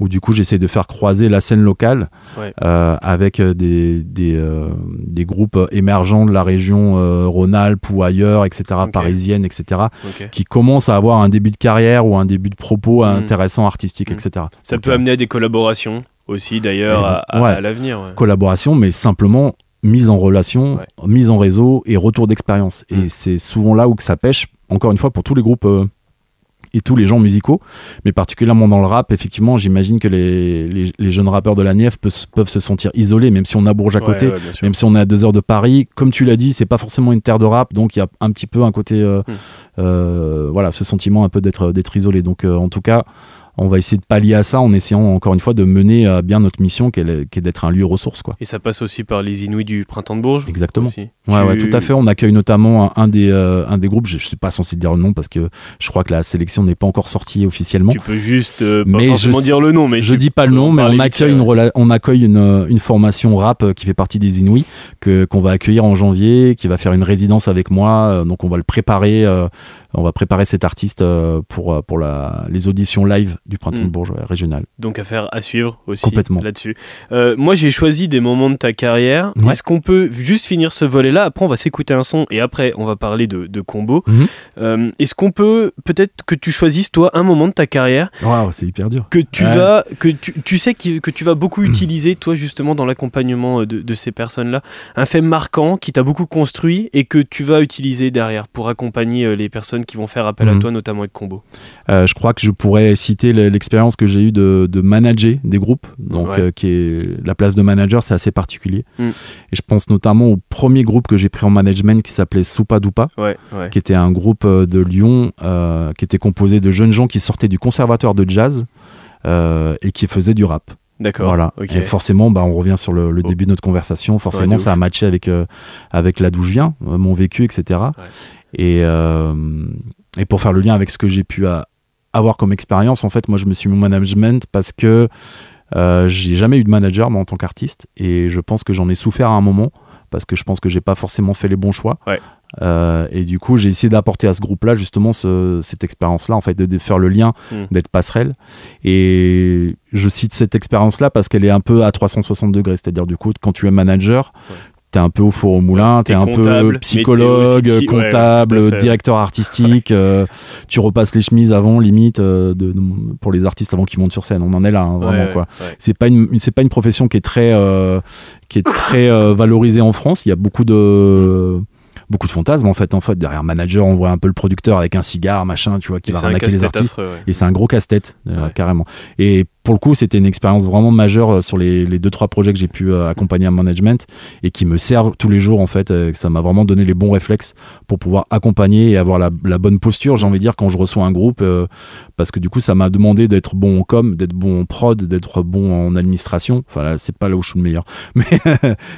où du coup, j'essaie de faire croiser la scène locale euh, avec des, des, euh, des, groupes émergents de la région euh, Rhône-Alpes ou ailleurs, etc., parisienne, etc., qui commencent à avoir un début de carrière ou un début de propos hmm. intéressant, artistique, hmm. etc. Ça peut amener à des collaborations aussi, d'ailleurs, à, à l'avenir. Collaboration, mais simplement mise en relation, mise en réseau et retour d'expérience. Et mm. c'est souvent là où que ça pêche, encore une fois, pour tous les groupes euh, et tous les gens musicaux, mais particulièrement dans le rap, effectivement, j'imagine que les, les, jeunes rappeurs de la Nièvre peuvent, se sentir isolés, même si on a Bourges à côté, même si on est à deux heures de Paris. Comme tu l'as dit, c'est pas forcément une terre de rap, donc il y a un petit peu un côté, euh, mm. euh, voilà, ce sentiment un peu d'être d'être isolé. Donc en tout cas, on va essayer de pallier à ça en essayant encore une fois de mener à bien notre mission qui est, d'être un lieu ressource. Quoi. Et ça passe aussi par les Inuits du Printemps de Bourges Exactement. Ouais, ouais, tout à fait. On accueille notamment un, des, euh, un des groupes, je ne suis pas censé dire le nom parce que je crois que la sélection n'est pas encore sortie officiellement. Tu peux juste euh, pas mais forcément dire le nom. Mais je dis pas le nom, mais on accueille, une, on accueille une, une, formation rap euh, qui fait partie des Inuits que, qu'on va accueillir en janvier, qui va faire une résidence avec moi. Donc on va le préparer on va préparer cet artiste euh, pour, euh, pour la, les auditions live du Printemps de mm. Bourges régional. Donc affaire à suivre aussi là-dessus. Euh, moi j'ai choisi des moments de ta carrière. Est-ce qu'on peut juste finir ce volet-là? Après on va s'écouter un son et après on va parler de, de combo. Mhm. Est-ce qu'on peut peut-être que tu choisisses toi un moment de ta carrière Waouh, c'est hyper dur. Que tu vas, que tu, tu sais que, que, tu vas beaucoup utiliser toi justement dans l'accompagnement de, de ces personnes-là? Un fait marquant qui t'a beaucoup construit et que tu vas utiliser derrière pour accompagner les personnes qui vont faire appel à mhm. toi, notamment avec Combo euh, Je crois que je pourrais citer l'expérience que j'ai eue de, manager des groupes. Donc, euh, qui est la place de manager, c'est assez particulier. Mm. Et je pense notamment au premier groupe que j'ai pris en management qui s'appelait Soupa Dupa, qui était un groupe euh, de Lyon qui était composé de jeunes gens qui sortaient du conservatoire de jazz et qui faisaient du rap. D'accord. Voilà. Et forcément, bah, on revient sur le, début de notre conversation. Forcément, ça a matché avec, avec là d'où je viens, mon vécu, etc. Et, euh, et pour faire le lien avec ce que j'ai pu avoir comme expérience, en fait, moi, je me suis mis au management parce que euh, j'ai jamais eu de manager, moi, en tant qu'artiste. Et je pense que j'en ai souffert à un moment parce que je pense que j'ai pas forcément fait les bons choix. Euh, et du coup, j'ai essayé d'apporter à ce groupe-là justement cette expérience-là, en fait, de, faire le lien, hmm. d'être passerelle. Et je cite cette expérience-là parce qu'elle est un peu à 360 degrés, c'est-à-dire du coup, quand tu es manager, t'es un peu au four au moulin, t'es un peu psychologue, psy- comptable, directeur artistique. euh, tu repasses les chemises avant, limite, euh, de, de- pour les artistes avant qu'ils montent sur scène. On en est là, hein, vraiment Ouais, quoi. ouais. C'est pas une, c'est pas une profession qui est très, euh, qui est très valorisée en France. Il y a beaucoup de beaucoup de fantasmes en fait en fait derrière manager on voit un peu le producteur avec un cigare machin tu vois qui Et va arnaquer les artistes affreux, ouais. et c'est un gros casse-tête, euh, carrément. Et pour le coup, c'était une expérience vraiment majeure euh, sur les, les deux trois projets que j'ai pu euh, accompagner en management et qui me servent tous les jours en fait. euh, ça m'a vraiment donné les bons réflexes pour pouvoir accompagner et avoir la, bonne posture, j'ai envie de dire, quand je reçois un groupe, parce que du coup, ça m'a demandé d'être bon en com, d'être bon en prod, d'être bon en administration. Enfin c'est pas là où je suis le meilleur, mais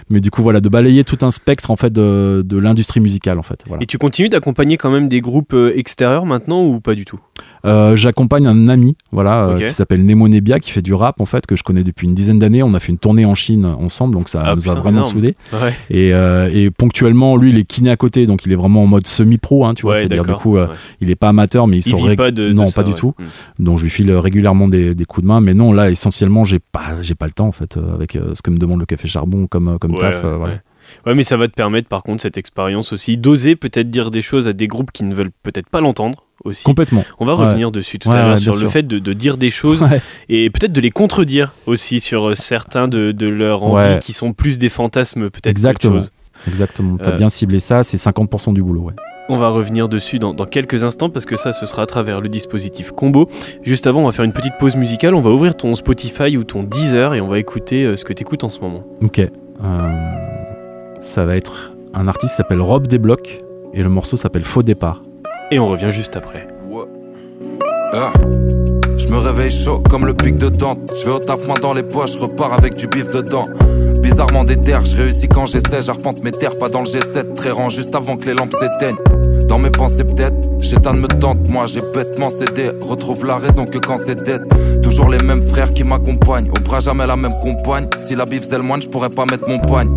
mais du coup voilà, de balayer tout un spectre en fait de, l'industrie musicale en fait. Et tu continues d'accompagner quand même des groupes extérieurs maintenant ou pas du tout? Euh, J'accompagne un ami, voilà, euh, qui s'appelle Nemo Nebia, qui fait du rap en fait, que je connais depuis une dizaine d'années. On a fait une tournée en Chine ensemble, donc ça Ah, nous a vraiment soudés. Ouais, Et, euh, et ponctuellement, lui, il est kiné à côté, donc il est vraiment en mode semi-pro, hein, tu vois. Ouais, C'est-à-dire du coup, Ouais. il est pas amateur, mais il, Il sort rég- pas de, de non, ça, pas du tout. Mm. Donc je lui file régulièrement des, des coups de main, mais non, là, essentiellement, j'ai pas, j'ai pas le temps en fait, avec ce que me demande le café charbon comme taf. voilà. Ouais. Mais ça va te permettre par contre cette expérience aussi d'oser peut-être dire des choses à des groupes qui ne veulent peut-être pas l'entendre aussi. Complètement. On va Ouais. revenir dessus tout Ouais, à l'heure ouais, sur le sûr. fait de, de dire des choses et peut-être de les contredire aussi sur euh, certains de, de leurs envies qui sont plus des fantasmes peut-être Exactement. chose. Exactement. T'as Euh, bien ciblé ça. C'est 50% du boulot. Ouais. On va revenir dessus dans, dans quelques instants parce que ça, ce sera à travers le dispositif combo. Juste avant, on va faire une petite pause musicale. On va ouvrir ton Spotify ou ton Deezer et on va écouter euh, ce que tu écoutes en ce moment. Ok. Euh, ça va être un artiste qui s'appelle Rob Desblocs et le morceau s'appelle Faux départ. Et on revient juste après. Ouais. Ah. Je me réveille chaud comme le pic de Dante. Je vais au taf main dans les poches, je repars avec du bif dedans. Bizarrement déter, je réussis quand j'essaie, j'arpente mes terres, pas dans le G7, très rang juste avant que les lampes s'éteignent. Dans mes pensées peut-être, Chétan me tente, moi j'ai bêtement cédé. Retrouve la raison que quand c'est dead. Toujours les mêmes frères qui m'accompagnent, au bras jamais la même compagne. Si la bif faisait le moine, je pas mettre mon poigne.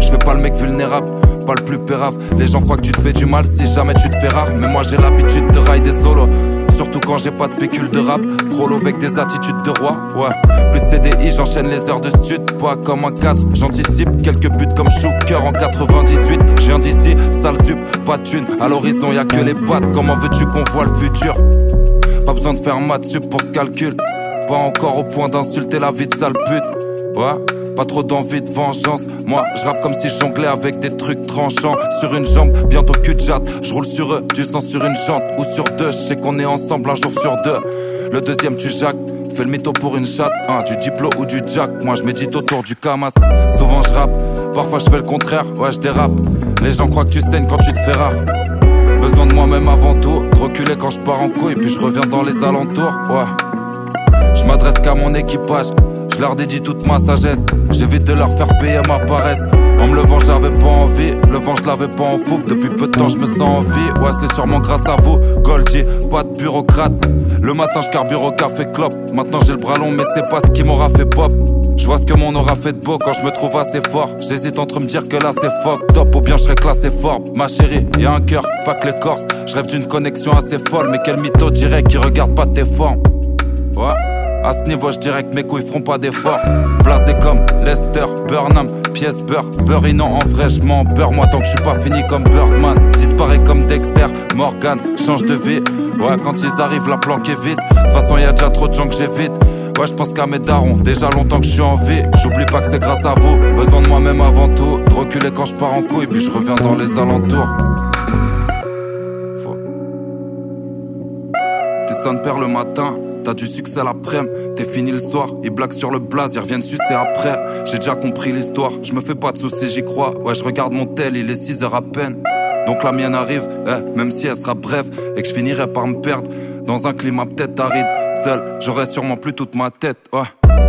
Je fais pas le mec vulnérable, pas le plus pérave. Les gens croient que tu te fais du mal si jamais tu te fais rare. Mais moi j'ai l'habitude de ride des solos. Surtout quand j'ai pas de pécule de rap. Prolo avec des attitudes de roi. Ouais. Plus de CDI, j'enchaîne les heures de stud. Pas comme un cadre, j'anticipe quelques buts comme Shooker en 98. Je viens d'ici, sale sup, pas de thune. À l'horizon, y a que les pattes. Comment veux-tu qu'on voit le futur? Pas besoin de faire maths sup pour ce calcul. Pas encore au point d'insulter la vie de sale pute. Ouais. Pas trop d'envie de vengeance. Moi, je rappe comme si je jonglais avec des trucs tranchants. Sur une jambe, bientôt cul de jatte. Je roule sur eux, du sang sur une jante ou sur deux. Je sais qu'on est ensemble un jour sur deux. Le deuxième, tu jacques. Fais le mytho pour une chatte, hein, du diplo ou du jack. Moi, je médite autour du camas. Souvent, je rappe. Parfois, je fais le contraire. Ouais, je dérape. Les gens croient que tu saignes quand tu te fais rare. Besoin de moi-même avant tout. De reculer quand je pars en couille, puis je reviens dans les alentours. Ouais. Je m'adresse qu'à mon équipage. Je leur dédie toute ma sagesse. J'évite de leur faire payer ma paresse. En me levant, j'avais pas envie. Le vent, je l'avais pas en poupe. Depuis peu de temps, je me sens en vie. Ouais, c'est sûrement grâce à vous. Goldie, pas de bureaucrate. Le matin, je carbure au café clope. Maintenant, j'ai le bras long, mais c'est pas ce qui m'aura fait pop. Je vois ce que mon aura fait de beau quand je me trouve assez fort. J'hésite entre me dire que là c'est fuck top ou bien je serais classé fort. Ma chérie, y a un cœur, pas que les corses. Je rêve d'une connexion assez folle, mais quel mytho dirait qui regarde pas tes formes? Ouais. À ce niveau, je dirais que mes couilles feront pas d'efforts. Blasé comme Lester, Burnham, pièce beurre, beurre non en vrai, je m'en beurre. Moi, tant que je suis pas fini comme Birdman, disparaît comme Dexter, Morgan, change de vie. Ouais, quand ils arrivent, la planque est vide. De toute façon, y a déjà trop de gens que j'évite. Ouais, je pense qu'à mes darons, déjà longtemps que je suis en vie. J'oublie pas que c'est grâce à vous. Besoin de moi-même avant tout. De reculer quand je pars en couille, puis je reviens dans les alentours. Fuck. T'es sonne père le matin, t'as du succès l'après-midi, t'es fini le soir, ils blaguent sur le blaze, ils reviennent sucer après. J'ai déjà compris l'histoire, je me fais pas de soucis, j'y crois. Ouais, je regarde mon tel, il est 6 heures à peine. Donc la mienne arrive, eh, même si elle sera brève, et que je finirai par me perdre dans un climat peut-être aride. Seul, j'aurai sûrement plus toute ma tête, ouais.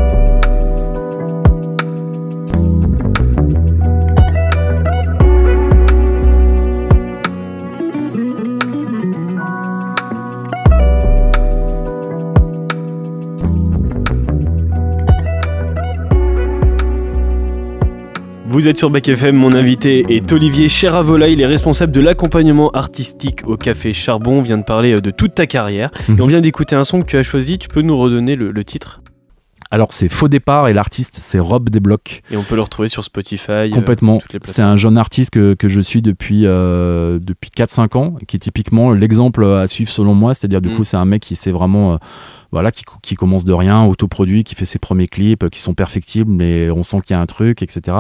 Vous êtes sur Bac FM, mon invité est Olivier Cheravola, il est responsable de l'accompagnement artistique au Café Charbon, on vient de parler euh, de toute ta carrière, et Mhm. on vient d'écouter un son que tu as choisi, tu peux nous redonner le, le titre? Alors c'est Faux Départ et l'artiste c'est Rob Desblocs. Et on peut le retrouver sur Spotify. euh, Complètement. C'est un jeune artiste que, que je suis depuis, euh, depuis 4-5 ans, qui est typiquement l'exemple à suivre selon moi. C'est-à-dire, du Mm. coup, c'est un mec qui sait vraiment. euh, voilà, qui, qui commence de rien, autoproduit, qui fait ses premiers clips, euh, qui sont perfectibles, mais on sent qu'il y a un truc, etc.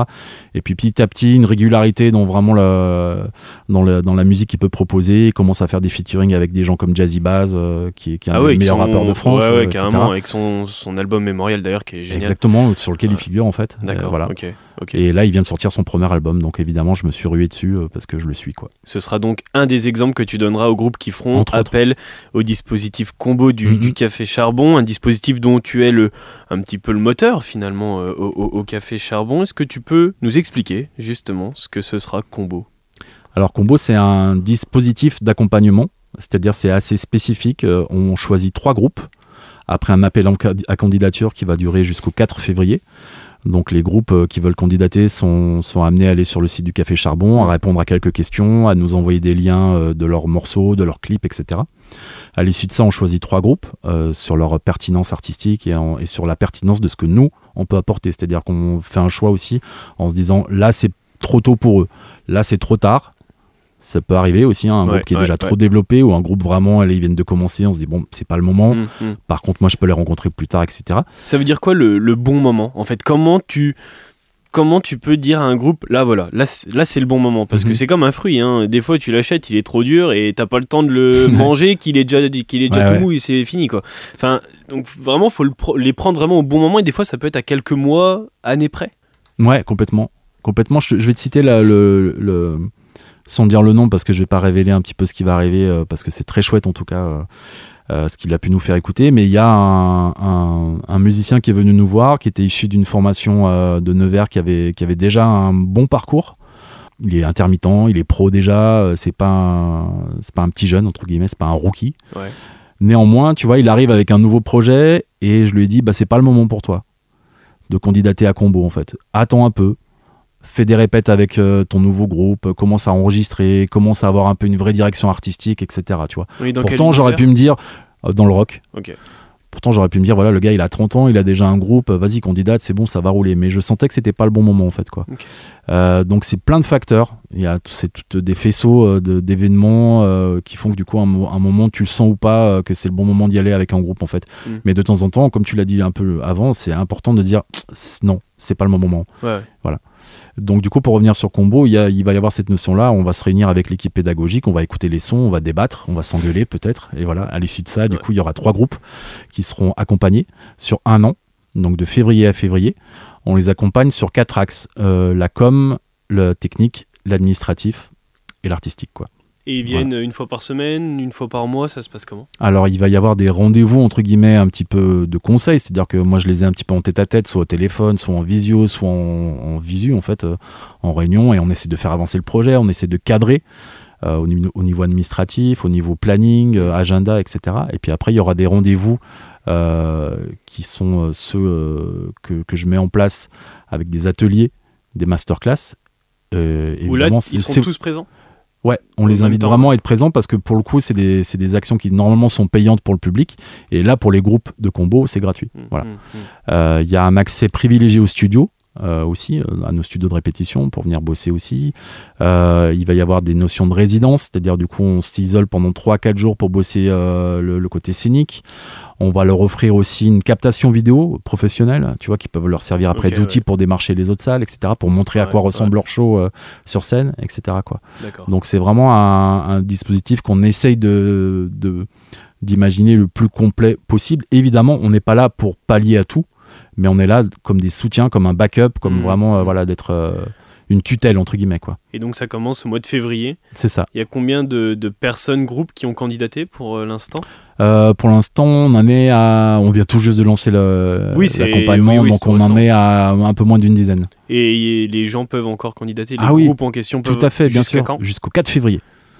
Et puis petit à petit, une régularité dans vraiment le, dans, le, dans la musique qu'il peut proposer. Il commence à faire des featuring avec des gens comme Jazzy Baz, euh, qui, est- qui est un Ah ouais, avec meilleurs son- rappeurs de France. Ouais, ouais, euh, etc. carrément, avec son, son album mémorial d'ailleurs qui est génial. Exactement, sur lequel il Ouais. figure en fait. D'accord, Euh, voilà. ok. Et là, il vient de sortir son premier album, donc évidemment, je me suis rué dessus euh, parce que je le suis, quoi. Ce sera donc un des exemples que tu donneras aux groupes qui feront Entre autres. appel au dispositif combo du, Mhm. du Café Charbon, un dispositif dont tu es le, un petit peu le moteur finalement euh, au, au- Café Charbon. Est-ce que tu peux nous expliquer justement ce que ce sera combo? Alors Combo, c'est un dispositif d'accompagnement, c'est-à-dire c'est assez spécifique. Euh, On choisit trois groupes après un appel à candidature qui va durer jusqu'au 4 février. Donc les groupes euh, qui veulent candidater sont, amenés à aller sur le site du Café Charbon, à répondre à quelques questions, à nous envoyer des liens euh, de leurs morceaux, de leurs clips, etc. À l'issue de ça, on choisit trois groupes euh, sur leur pertinence artistique et sur la pertinence de ce que nous, on peut apporter. C'est-à-dire qu'on fait un choix aussi en se disant, là, c'est trop tôt pour eux. Là, c'est trop tard. Ça peut arriver aussi, hein, un Ouais, groupe qui est ouais, déjà ouais. trop développé ou un groupe vraiment, allez, ils viennent de commencer, on se dit, bon, c'est pas le moment. Mhm, mhm. Par contre, moi, je peux les rencontrer plus tard, etc. Ça veut dire quoi le, le bon moment En fait, comment tu comment tu peux dire à un groupe là voilà là c'est- là c'est le bon moment? Parce que Mhm. c'est comme un fruit hein. des fois tu l'achètes il est trop dur et t'as pas le temps de le manger qu'il est déjà qu'il est déjà tout mou et c'est fini quoi enfin donc vraiment faut le les prendre vraiment au bon moment et des fois ça peut être à quelques mois années près Ouais, complètement. Complètement. Je, je vais te citer la- le, le- sans dire le nom parce que je vais pas révéler un petit peu ce qui va arriver euh, parce que c'est très chouette en tout cas euh, euh, ce qu'il a pu nous faire écouter. Mais il y a un, un- un musicien qui est venu nous voir, qui était issu d'une formation euh, de Nevers, qui avait, qui avait déjà un bon parcours. Il est intermittent, il est pro déjà. euh, C'est pas un- c'est pas un petit jeune entre guillemets, c'est pas un rookie. Ouais. Néanmoins, tu vois, il arrive avec un nouveau projet et je lui ai dit, bah c'est pas le moment pour toi de candidater à combo en fait. Attends un peu, fais des répètes avec euh, ton nouveau groupe, euh, commence à enregistrer, commence à avoir un peu une vraie direction artistique, etc. Tu vois. Oui, Pourtant, j'aurais pu me dire euh, dans le rock. Pourtant, j'aurais pu me dire voilà, le gars, il a 30 ans, il a déjà un groupe, vas-y, candidate, c'est bon, ça va rouler. Mais je sentais que c'était pas le bon moment en fait, quoi. Euh, donc c'est plein de facteurs. Il y a c'est tout des faisceaux d'événements qui font que du coup, à un, un moment, tu le sens ou pas que c'est le bon moment d'y aller avec un groupe en fait. Mm. Mais de temps en temps, comme tu l'as dit un peu avant, c'est important de dire non, c'est pas le bon moment. Ouais, ouais. Donc du coup, pour revenir sur Combo, il, y a- il va y avoir cette notion-là. On va se réunir avec l'équipe pédagogique, on va écouter les sons, on va débattre, on va s'engueuler peut-être. Et voilà, à l'issue de ça, du Ouais. coup, il y aura trois groupes qui seront accompagnés sur un an, donc de février à février. On les accompagne sur quatre axes euh, la com, le technique, l'administratif et l'artistique, quoi. Et ils viennent une fois par semaine, une fois par mois, ça se passe comment? Alors, il va y avoir des rendez-vous, entre guillemets, un petit peu de conseils. C'est-à-dire que moi, je les ai un petit peu en tête à tête, soit au téléphone, soit en visio, soit en, en visu, en fait, euh, en réunion. Et on essaie de faire avancer le projet, on essaie de cadrer euh, au, niveau, au niveau administratif, au niveau planning, euh, agenda, etc. Et puis après, il y aura des rendez-vous qui sont ceux que, que je mets en place avec des ateliers, des masterclass. Euh, Ou là, ils seront tous présents? Ouais, on les invite vraiment à être présents parce que pour le coup, c'est des, actions qui normalement sont payantes pour le public. Et là, pour les groupes de combo, c'est gratuit. Mhm, Voilà. mhm. Euh, Il y a un accès privilégié au studio. euh, aussi, euh, à nos studios de répétition pour venir bosser aussi. Euh, il va y avoir des notions de résidence, c'est-à-dire du coup on s'isole pendant 3-4 jours pour bosser le, le côté scénique. On va leur offrir aussi une captation vidéo professionnelle, tu vois, qui peuvent leur servir après d'outils ouais. pour démarcher les autres salles, etc., pour montrer à quoi ouais. ressemble leur show euh, sur scène, etc. Quoi. Donc c'est vraiment un, un dispositif qu'on essaye de, d'imaginer le plus complet possible. Évidemment, on n'est pas là pour pallier à tout, mais on est là comme des soutiens, comme un backup, comme Mhm. vraiment euh, voilà d'être euh, une tutelle entre guillemets quoi. Et donc ça commence au mois de février. C'est ça. Il y a combien de, de personnes, groupes qui ont candidaté pour euh, l'instant? Euh, pour l'instant, on en est à, on vient tout juste de lancer Oui, l'accompagnement, oui, oui, donc on en est à un peu moins d'une dizaine. Et les gens peuvent encore candidater. Les Ah oui, groupes en question peuvent. Tout à fait, bien sûr, jusqu'au 4 février.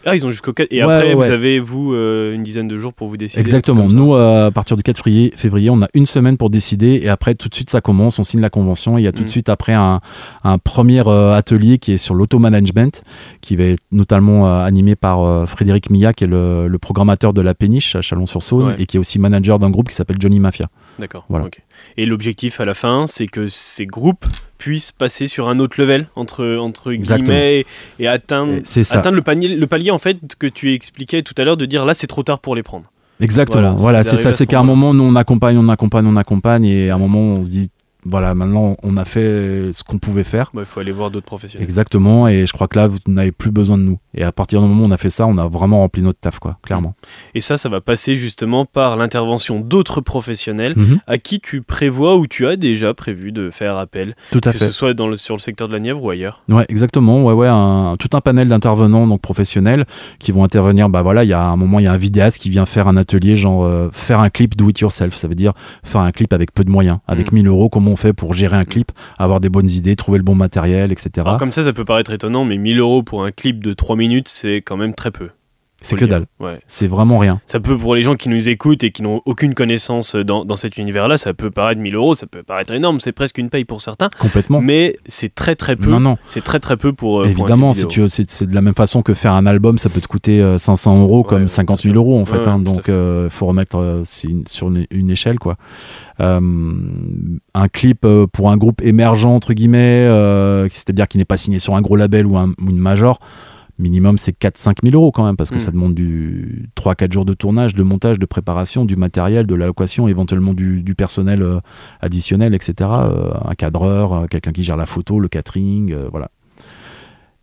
Ah, ils ont jusqu'au 4. Et Ouais, après, ouais, vous avez, vous, euh, une dizaine de jours pour vous décider. Exactement. Nous, euh, à partir du 4 février, février, on a une semaine pour décider et après, tout de suite, ça commence. On signe la convention. Et il y a tout Mm. de suite après un, un premier euh, atelier qui est sur l'auto-management, qui va être notamment animé par Frédéric Milla, qui est le, le programmateur de la péniche à Chalon-sur-Saône Ouais. et qui est aussi manager d'un groupe qui s'appelle Johnny Mafia. D'accord. Voilà. Et l'objectif à la fin, c'est que ces groupes puissent passer sur un autre level entre entre guillemets et, et atteindre ça. atteindre le panier le palier en fait que tu expliquais tout à l'heure de dire là c'est trop tard pour les prendre. Exactement. Voilà, Voilà, c'est ça. ce C'est qu'à un moment, nous, on accompagne, on accompagne, on accompagne, et à un moment, on se dit, voilà, maintenant, on a fait ce qu'on pouvait faire. Bah, Il faut aller voir d'autres professionnels. Exactement. Et je crois que là, vous n'avez plus besoin de nous. Et à partir du moment où on a fait ça, on a vraiment rempli notre taf, quoi, clairement. Et ça, ça va passer justement par l'intervention d'autres professionnels Mhm. à qui tu prévois ou tu as déjà prévu de faire appel, Tout à que fait. ce soit dans le, sur le secteur de la Nièvre ou ailleurs. Ouais, exactement. Ouais, ouais, un- tout un panel d'intervenants donc professionnels qui vont intervenir. Bah voilà, il y a un moment, il y a un vidéaste qui vient faire un atelier, genre euh, faire un clip do it yourself. Ça veut dire faire un clip avec peu de moyens, avec Mm. 1000 euros. Comment on fait pour gérer un clip, avoir des bonnes idées, trouver le bon matériel, etc. Alors comme ça, ça peut paraître étonnant, mais 1000 euros pour un clip de 3 minutes, c'est quand même très peu. C'est que dalle. Ouais. C'est vraiment rien. Ça peut, pour les gens qui nous écoutent et qui n'ont aucune connaissance dans, dans cet univers-là, ça peut paraître 1000 euros, ça peut paraître énorme, c'est presque une paye pour certains, Complètement. mais c'est très très peu. Non, non. C'est très très peu pour. euh, pour Évidemment, si tu c'est c'est de la même façon que faire un album, ça peut te coûter euh, 500 euros Ouais, comme ouais, 50 bien 000 sûr. euros en fait. Ouais, hein. donc, fait. euh, faut remettre euh, une- sur une, une échelle quoi. Euh, un clip euh, pour un groupe émergent entre guillemets, euh, c'est-à-dire qui n'est pas signé sur un gros label ou, un- ou une major. Minimum, c'est 4-5 000 euros quand même, parce que Mm. ça demande du 3-4 jours de tournage, de montage, de préparation, du matériel, de l'allocation, éventuellement du, du personnel euh, additionnel, etc. Euh, un cadreur, euh, quelqu'un qui gère la photo, le catering, voilà.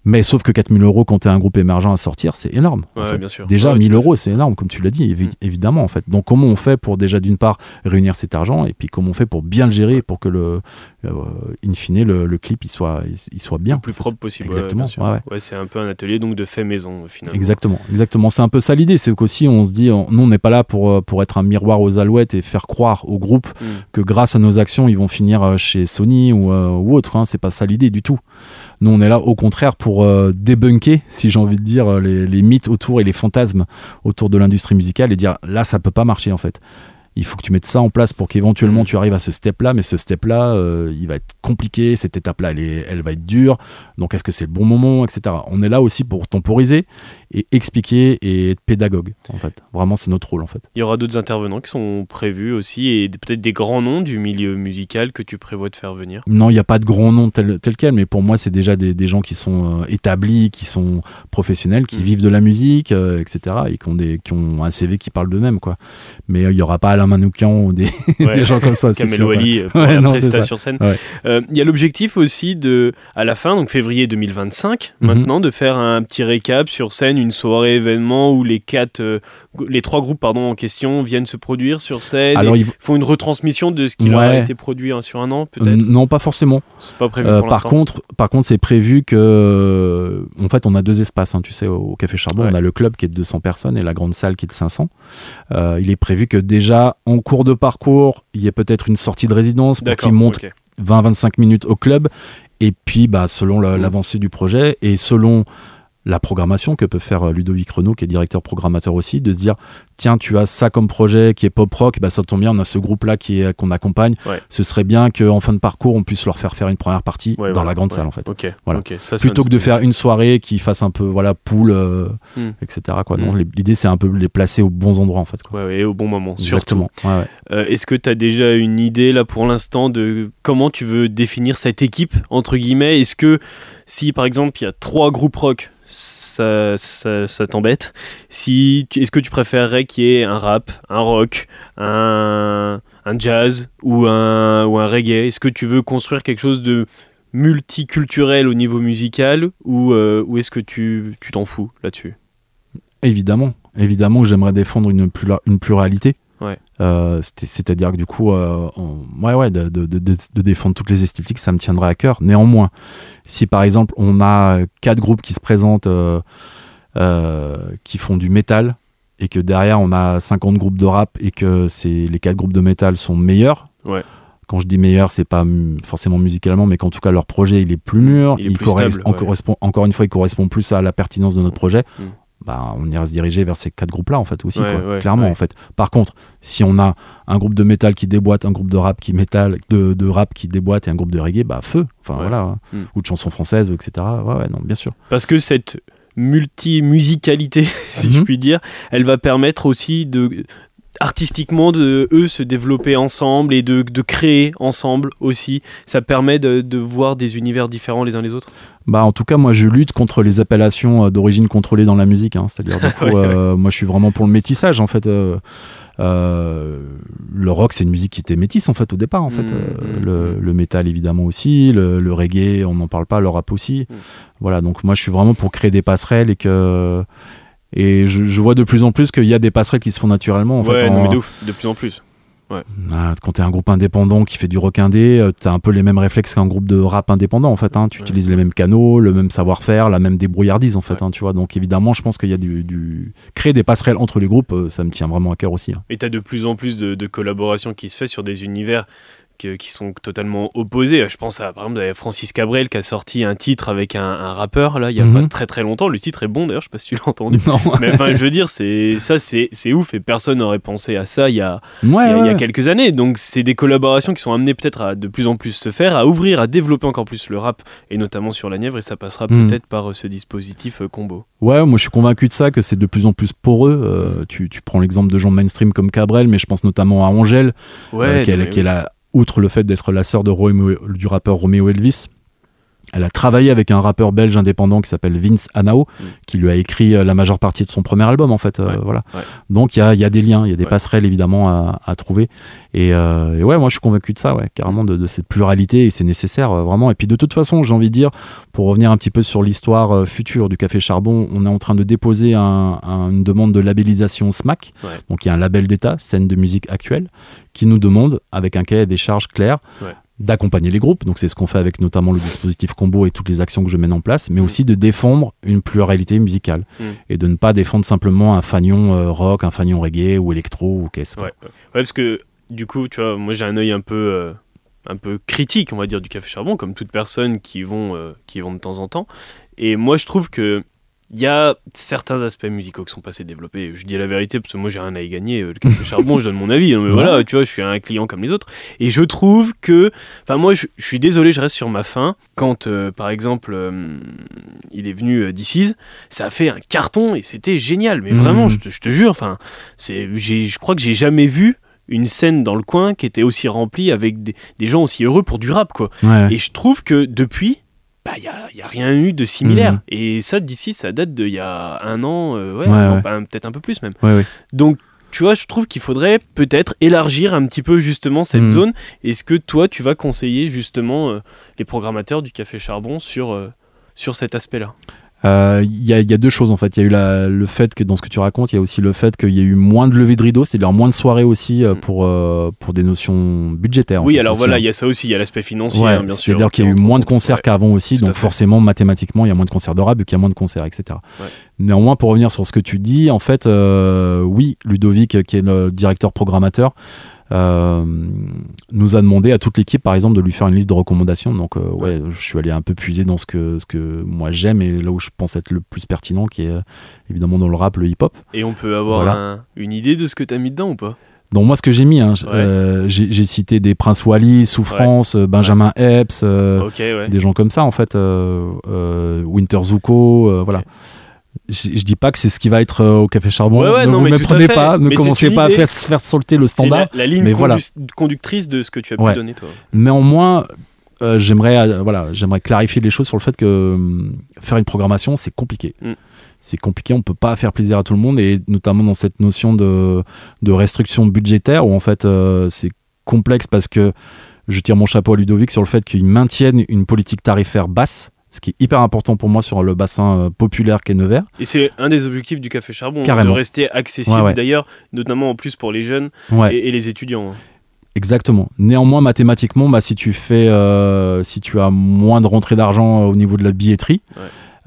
Mais sauf que 4000 euros quand tu un groupe émergent à sortir, c'est énorme. en Ouais, fait. bien sûr. Déjà, Ouais, 1000 tout à euros, c'est énorme, comme tu l'as dit, évi- Mm. évidemment, en fait. Donc, comment on fait pour déjà, d'une part, réunir cet argent, et puis comment on fait pour bien le gérer, pour que, le, euh, in fine, le, le clip, il soit, il, soit bien. le plus propre possible. Exactement, ouais, c'est un peu un atelier donc de fait maison finalement. Exactement, exactement. C'est un peu ça l'idée, c'est qu'aussi, on se dit, on- nous, on n'est pas là pour, euh, pour être un miroir aux alouettes et faire croire au groupe Mm. que grâce à nos actions, ils vont finir euh, chez Sony ou, euh, ou autre. Hein. C'est pas ça l'idée du tout. Nous, on est là au contraire pour euh, débunker, si j'ai envie de dire, euh, les, mythes autour et les fantasmes autour de l'industrie musicale et dire là, ça peut pas marcher en fait. Il faut que tu mettes ça en place pour qu'éventuellement Mm. tu arrives à ce step-là, mais ce step-là, euh, il va être compliqué, cette étape-là, elle, est- elle va être dure, donc est-ce que c'est le bon moment, etc. On est là aussi pour temporiser et expliquer et être pédagogue, en fait. Vraiment, c'est notre rôle, en fait. Il y aura d'autres intervenants qui sont prévus aussi et peut-être des grands noms du milieu musical que tu prévois de faire venir? Non, il n'y a pas de grand nom tel, tel quel, mais pour moi, c'est déjà des, des gens qui sont euh, établis, qui sont professionnels, qui Mm. vivent de la musique, euh, etc., et qui ont, des, qui ont un CV qui parle d'eux-mêmes, quoi. Mais il n'y aura pas Alain Manoukian ou des, Ouais. des gens comme ça. ouais. Wally euh, pour Ouais, la non, c'est prestation ça. sur scène. Euh, Il y a l'objectif aussi de, à la fin, donc février 2025, Mhm. maintenant, de faire un petit récap sur scène, une soirée événement où les quatre, euh, les trois groupes pardon en question viennent se produire sur scène, Alors, et il- font une retransmission de ce qui leur a Ouais. été produit hein, sur un an, peut-être. non, pas forcément. C'est pas prévu Euh, pour par contre, par contre, c'est prévu que, euh, en fait, on a deux espaces. hein, tu sais, au Café Charbon, Ouais. on a le club qui est de 200 personnes et la grande salle qui est de 500. Euh, il est prévu que déjà, en cours de parcours, il y ait peut-être une sortie de résidence pour qu'ils montent ok. 20-25 minutes au club. Et puis, bah, selon Mhm. l'avancée du projet et selon la programmation que peut faire euh, Ludovic Renault, qui est directeur programmateur aussi, de se dire tiens, tu as ça comme projet qui est pop rock, bah, ça tombe bien, on a ce groupe-là qu'on accompagne. Ouais. Ce serait bien qu'en fin de parcours, on puisse leur faire faire une première partie Ouais, dans voilà, la grande ouais. salle en fait. Ok. Voilà. ça, Plutôt que de faire une soirée qui fasse un peu voilà pool, euh, Hmm. etc. Quoi. Non, Hmm. L'idée c'est un peu les placer aux bons endroits en fait. Quoi. Ouais, ouais, et au bon moment. Exactement. Euh, Est-ce que tu as déjà une idée là pour l'instant de comment tu veux définir cette équipe entre guillemets? Est-ce que si par exemple il y a trois groupes rock, ça, ça, t'embête. Si est-ce que tu préférerais qu'il y ait un rap, un rock, un, un jazz ou un ou un reggae? Est-ce que tu veux construire quelque chose de multiculturel au niveau musical ou, euh, ou est-ce que tu t'en fous là-dessus? Évidemment, évidemment j'aimerais défendre une, une pluralité. Ouais. Euh, c'est- C'est-à-dire que du coup, euh, on- ouais, ouais, de, de- de- de défendre toutes les esthétiques, ça me tiendrait à cœur. Néanmoins, si par exemple on a quatre groupes qui se présentent, euh, qui font du métal, et que derrière on a 50 groupes de rap, et que les quatre groupes de métal sont meilleurs. Ouais. Quand je dis meilleur, c'est pas forcément musicalement, mais qu'en tout cas leur projet il est plus mûr, Il plus stable, correspond, encore une fois, il correspond plus à la pertinence de notre projet. Mm. Bah, on ira se diriger vers ces quatre groupes-là en fait aussi, Ouais, quoi, ouais, clairement ouais. en fait. Par contre, si on a un groupe de métal qui déboîte, un groupe de rap qui métal, de, de rap qui déboîte et un groupe de reggae, bah feu, enfin voilà, hein. Mm. ou de chansons françaises, etc. Ouais, non, bien sûr. Parce que cette multi-musicalité, si Mhm. je puis dire, elle va permettre aussi de artistiquement de eux se développer ensemble et de, de créer ensemble aussi Ça permet de, de, voir des univers différents les uns les autres bah, en tout cas, moi, je lutte contre les appellations d'origine contrôlée dans la musique. Hein. C'est-à-dire, du coup, moi, je suis vraiment pour le métissage, en fait. Euh, le rock, c'est une musique qui était métisse en fait au départ. En fait, mmh, euh, mmh, le, mmh. le, métal évidemment aussi, le, reggae, on n'en parle pas, le rap aussi. Voilà, donc moi je suis vraiment pour créer des passerelles et que et je, vois de plus en plus qu'il y a des passerelles qui se font naturellement. En ouais, fait, mais de, ouf, de plus en plus. Ouais. Ah, quand tu es un groupe indépendant qui fait du rock indé, euh, tu as un peu les mêmes réflexes qu'un groupe de rap indépendant en fait. Hein. Tu utilises les mêmes canaux, le même savoir-faire, la même débrouillardise en fait. Hein, tu vois. Donc évidemment, je pense qu'il y a du, créer des passerelles entre les groupes, euh, ça me tient vraiment à cœur aussi. Hein. Et tu as de plus en plus de, de collaborations qui se fait sur des univers qui sont totalement opposés. Je pense à par exemple à Francis Cabrel qui a sorti un titre avec un, rappeur là il y a pas mhm. très très longtemps. Le titre est bon d'ailleurs, je sais pas si tu l'as entendu. Mais enfin je veux dire c'est ça c'est ouf et personne n'aurait pensé à ça il y a il y, a, quelques années. Donc c'est des collaborations qui sont amenées peut-être à de plus en plus se faire, à ouvrir, à développer encore plus le rap et notamment sur la Nièvre et ça passera mhm. peut-être par euh, ce dispositif euh, combo. Ouais, moi je suis convaincu de ça que c'est de plus en plus poreux. Euh, tu, tu, prends l'exemple de gens mainstream comme Cabrel, mais je pense notamment à Angèle, ouais, qui, est, qui est la outre le fait d'être la sœur du rappeur Romeo Elvis, elle a travaillé avec un rappeur belge indépendant qui s'appelle Vince Anao, mm. qui lui a écrit euh, la majeure partie de son premier album en fait. Euh, voilà. Donc il y a, y a, des liens, il y a des passerelles évidemment à, à trouver. Et, euh, et, ouais, moi je suis convaincu de ça, ouais, carrément de, de cette pluralité et c'est nécessaire vraiment. Et puis de toute façon, j'ai envie de dire, pour revenir un petit peu sur l'histoire future du Café Charbon, on est en train de déposer un, une demande de labellisation SMAC, donc il y a un label d'État, scène de musique actuelle, qui nous demande, avec un cahier des charges clair, d'accompagner les groupes. Donc c'est ce qu'on fait avec notamment le dispositif combo et toutes les actions que je mène en place, mais mm. aussi de défendre une pluralité musicale mm. et de ne pas défendre simplement un fanion euh, rock, un fanion reggae ou électro ou qu'est-ce. Ouais. ouais, parce que du coup, tu vois, moi j'ai un œil un peu euh, un peu critique, on va dire, du café charbon, comme toute personne qui vont euh, qui vont de temps en temps. Et moi je trouve que il y a certains aspects musicaux qui sont passés développés. Je dis la vérité parce que moi j'ai rien à y gagner. Le café charbon, je donne mon avis. Hein, mais voilà, tu vois, je suis un client comme les autres. Et je trouve que, enfin moi, je, suis désolé, je reste sur ma fin. Quand, euh, par exemple, euh, il est venu euh, ça a fait un carton et c'était génial. Mais vraiment, mhm. je te, jure, enfin, je crois que j'ai jamais vu une scène dans le coin qui était aussi remplie avec des, gens aussi heureux pour du rap, quoi. Et je trouve que depuis, bah, il n'y a, a, rien eu de similaire. Mhm. Et ça, d'ici, ça date d'il y a un an, euh, ouais, peut-être un peu plus même. Donc, tu vois, je trouve qu'il faudrait peut-être élargir un petit peu justement cette mhm. zone. Est-ce que toi, tu vas conseiller justement euh, les programmateurs du Café Charbon sur, euh, sur cet aspect-là? Euh, il y, a, deux choses en fait. Il y a eu la, le fait que dans ce que tu racontes, il y a aussi le fait qu'il y a eu moins de levées de rideau, c'est-à-dire moins de soirées aussi euh, mm. pour, euh, pour des notions budgétaires. Oui, alors voilà, hein. il y a ça aussi, il y a l'aspect financier, hein, bien sûr. C'est-à-dire qu'il y a eu moins de concerts qu'avant aussi, donc forcément, mathématiquement, il y a moins de concerts de rap, qu'il y a moins de concerts, etc. Néanmoins, pour revenir sur ce que tu dis, en fait, oui, Ludovic, qui est le directeur programmateur, euh, nous a demandé à toute l'équipe, par exemple, de lui faire une liste de recommandations. Donc, euh, ouais, je suis allé un peu puiser dans ce que, ce que moi j'aime et là où je pense être le plus pertinent, qui est euh, évidemment dans le rap, le hip-hop. Et on peut avoir une idée de ce que tu as mis dedans ou pas? Donc moi ce que j'ai mis, hein, j'ai cité des Prince Wally, Souffrance, Benjamin Epps, des gens comme ça en fait, Winter Zuko, voilà je, dis pas que c'est ce qui va être euh, au café charbon. ne vous me prenez pas, ne commencez pas à faire, faire sauter le standard. La, la ligne mais voilà. conductrice de ce que tu as pu donner toi. Néanmoins, euh, j'aimerais euh, voilà, j'aimerais clarifier les choses sur le fait que faire une programmation c'est compliqué. Mm. C'est compliqué, on peut pas faire plaisir à tout le monde et notamment dans cette notion de, de restriction budgétaire où en fait c'est complexe parce que je tire mon chapeau à Ludovic sur le fait qu'il maintienne une politique tarifaire basse ce qui est hyper important pour moi sur le bassin euh, populaire qu'est Nevers. Et c'est un des objectifs du Café Charbon, de rester accessible d'ailleurs, notamment en plus pour les jeunes et, les étudiants. Hein. Exactement. Néanmoins, mathématiquement, bah, si tu fais, euh, si tu as moins de rentrée d'argent au niveau de la billetterie,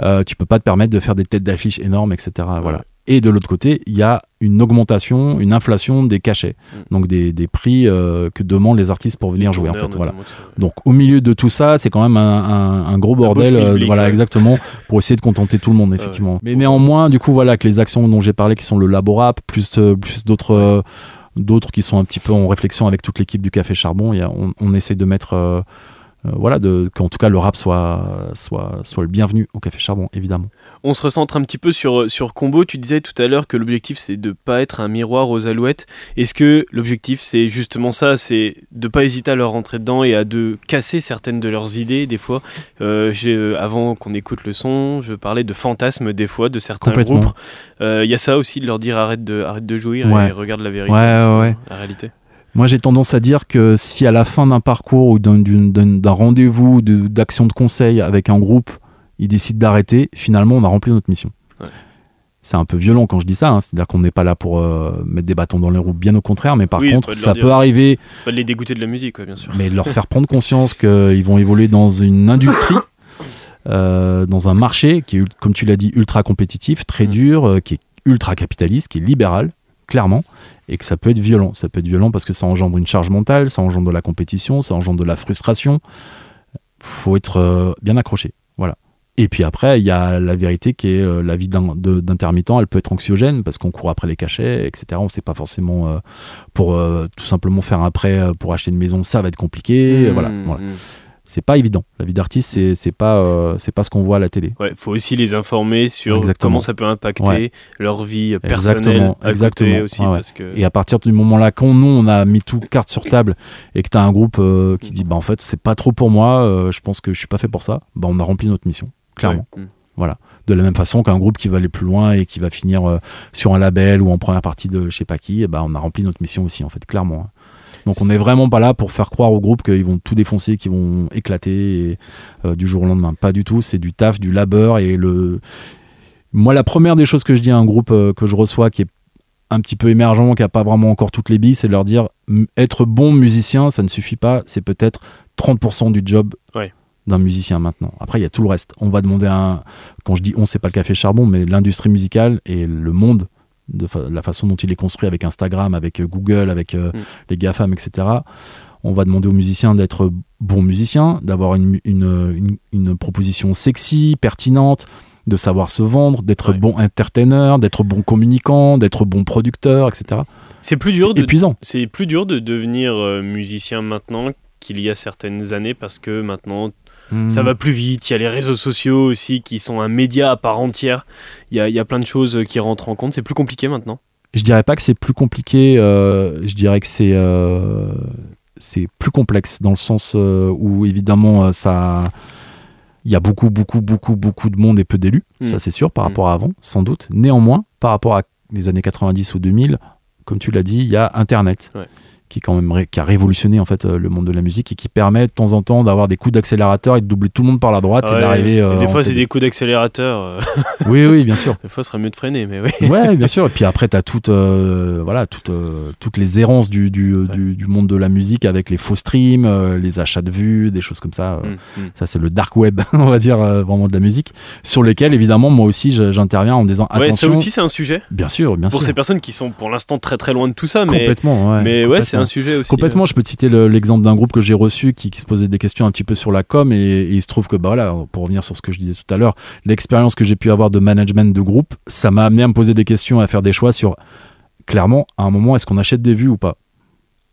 euh, tu peux pas te permettre de faire des têtes d'affiche énormes, etc. Voilà. Et de l'autre côté, il y a une augmentation, une inflation des cachets, mm. donc des, des prix euh, que demandent les artistes pour venir jouer. En fait, voilà. Donc au milieu de tout ça, c'est quand même un, un, gros bordel, euh, voilà exactement, pour essayer de contenter tout le monde effectivement. Mais néanmoins, du coup voilà, que les actions dont j'ai parlé, qui sont le Laborap, plus euh, plus d'autres d'autres qui sont un petit peu en réflexion avec toute l'équipe du Café Charbon, y a, on, on, essaie de mettre voilà, de, qu'en tout cas le rap soit, soit, soit le bienvenu au Café Charbon, évidemment. On se recentre un petit peu sur, sur Combo. Tu disais tout à l'heure que l'objectif c'est de pas être un miroir aux alouettes. Est-ce que l'objectif c'est justement ça C'est de pas hésiter à leur rentrer dedans et à de casser certaines de leurs idées des fois? Euh, euh, Avant qu'on écoute le son, je parlais de fantasmes des fois de certains groupes. Il y a ça aussi de leur dire arrête de, arrête de jouir et regarde la vérité, la réalité. Moi, j'ai tendance à dire que si à la fin d'un parcours ou d'un rendez-vous d'action de, conseil avec un groupe, ils décident d'arrêter, finalement, on a rempli notre mission. C'est un peu violent quand je dis ça, hein. c'est-à-dire qu'on n'est pas là pour euh, mettre des bâtons dans les roues, bien au contraire, mais par contre, ça peut arriver. Pas de les dégoûter de la musique, bien sûr. Mais leur faire prendre conscience qu'ils vont évoluer dans une industrie. Euh, dans un marché qui est, comme tu l'as dit, ultra compétitif, très mm. dur, euh, qui est ultra capitaliste, qui est libéral, clairement, et que ça peut être violent. Ça peut être violent parce que ça engendre une charge mentale, ça engendre de la compétition, ça engendre de la frustration. Faut être euh, bien accroché. Voilà. Et puis après, il y a la vérité qui est euh, la vie d'intermittent, elle peut être anxiogène parce qu'on court après les cachets, etc. On ne sait pas forcément euh, pour tout simplement faire un prêt pour acheter une maison, ça va être compliqué. Mmh, voilà. voilà. Mmh c'est pas évident. La vie d'artiste, c'est c'est pas euh, c'est pas ce qu'on voit à la télé. Ouais, faut aussi les informer sur comment ça peut impacter leur vie personnelle. Exactement. Aussi Et à partir du moment là, quand nous on a mis tout carte sur table et que tu as un groupe euh, qui dit bah en fait c'est pas trop pour moi, euh, je pense que je suis pas fait pour ça, bah on a rempli notre mission, clairement. Mm. Voilà. De la même façon qu'un groupe qui va aller plus loin et qui va finir sur un label ou en première partie de je sais pas qui, bah on a rempli notre mission aussi en fait, clairement. Hein. Donc on n'est vraiment pas là pour faire croire au groupe qu'ils vont tout défoncer, qu'ils vont éclater euh, du jour au lendemain. Pas du tout. C'est du taf, du labeur et le. Moi, la première des choses que je dis à un groupe euh, que je reçois qui est un petit peu émergent, qui n'a pas vraiment encore toutes les billes, c'est de leur dire être bon musicien, ça ne suffit pas. C'est peut-être 30% du job. D'un musicien maintenant. Après, il y a tout le reste. On va demander un. Quand je dis on, c'est pas le café charbon, mais l'industrie musicale et le monde de la façon dont il est construit avec Instagram, avec euh, Google, avec euh, mm. les GAFAM, etc. On va demander aux musiciens d'être bons musiciens, d'avoir une, une, une, proposition sexy, pertinente, de savoir se vendre, d'être bon entertainer, d'être bon communicant, d'être bon producteur, etc. C'est plus dur. De, épuisant. C'est plus dur de devenir euh, musicien maintenant qu'il y a certaines années parce que maintenant ça va plus vite. Il y a les réseaux sociaux aussi qui sont un média à part entière. Il y a, y a plein de choses qui rentrent en compte. C'est plus compliqué maintenant. Je dirais pas que c'est plus compliqué. Euh, je dirais que c'est euh, c'est plus complexe dans le sens euh, où évidemment ça. Il y a beaucoup, beaucoup, beaucoup, beaucoup de monde et peu d'élus, hmm. ça c'est sûr, par hmm. rapport à avant, sans doute. Néanmoins, par rapport à les années 90 ou 2000, comme tu l'as dit, il y a Internet. Ouais qui quand même qui a révolutionné en fait euh, le monde de la musique et qui permet de temps en temps d'avoir des coups d'accélérateur et de doubler tout le monde par la droite et d'arriver. Euh, des fois c'est des coups d'accélérateur. Euh. oui oui bien sûr. des fois ce serait mieux de freiner mais oui. ouais bien sûr et puis après tu as toutes voilà toutes toutes les errances du, du, du, monde de la musique avec les faux streams, les achats de vues, des choses comme ça. Mm, mm. Ça c'est le dark web on va dire vraiment de la musique sur lesquels évidemment moi aussi j'interviens en disant attention. ça aussi c'est un sujet. Bien sûr bien pour sûr. Pour ces personnes qui sont pour l'instant très très loin de tout ça mais complètement ouais, mais ouais c'est un sujet aussi. Complètement, je peux te citer l'exemple d'un groupe que j'ai reçu qui, se posait des questions un petit peu sur la com et, il se trouve que, bah voilà, pour revenir sur ce que je disais tout à l'heure, l'expérience que j'ai pu avoir de management de groupe, ça m'a amené à me poser des questions, à faire des choix sur, clairement, à un moment, est-ce qu'on achète des vues ou pas?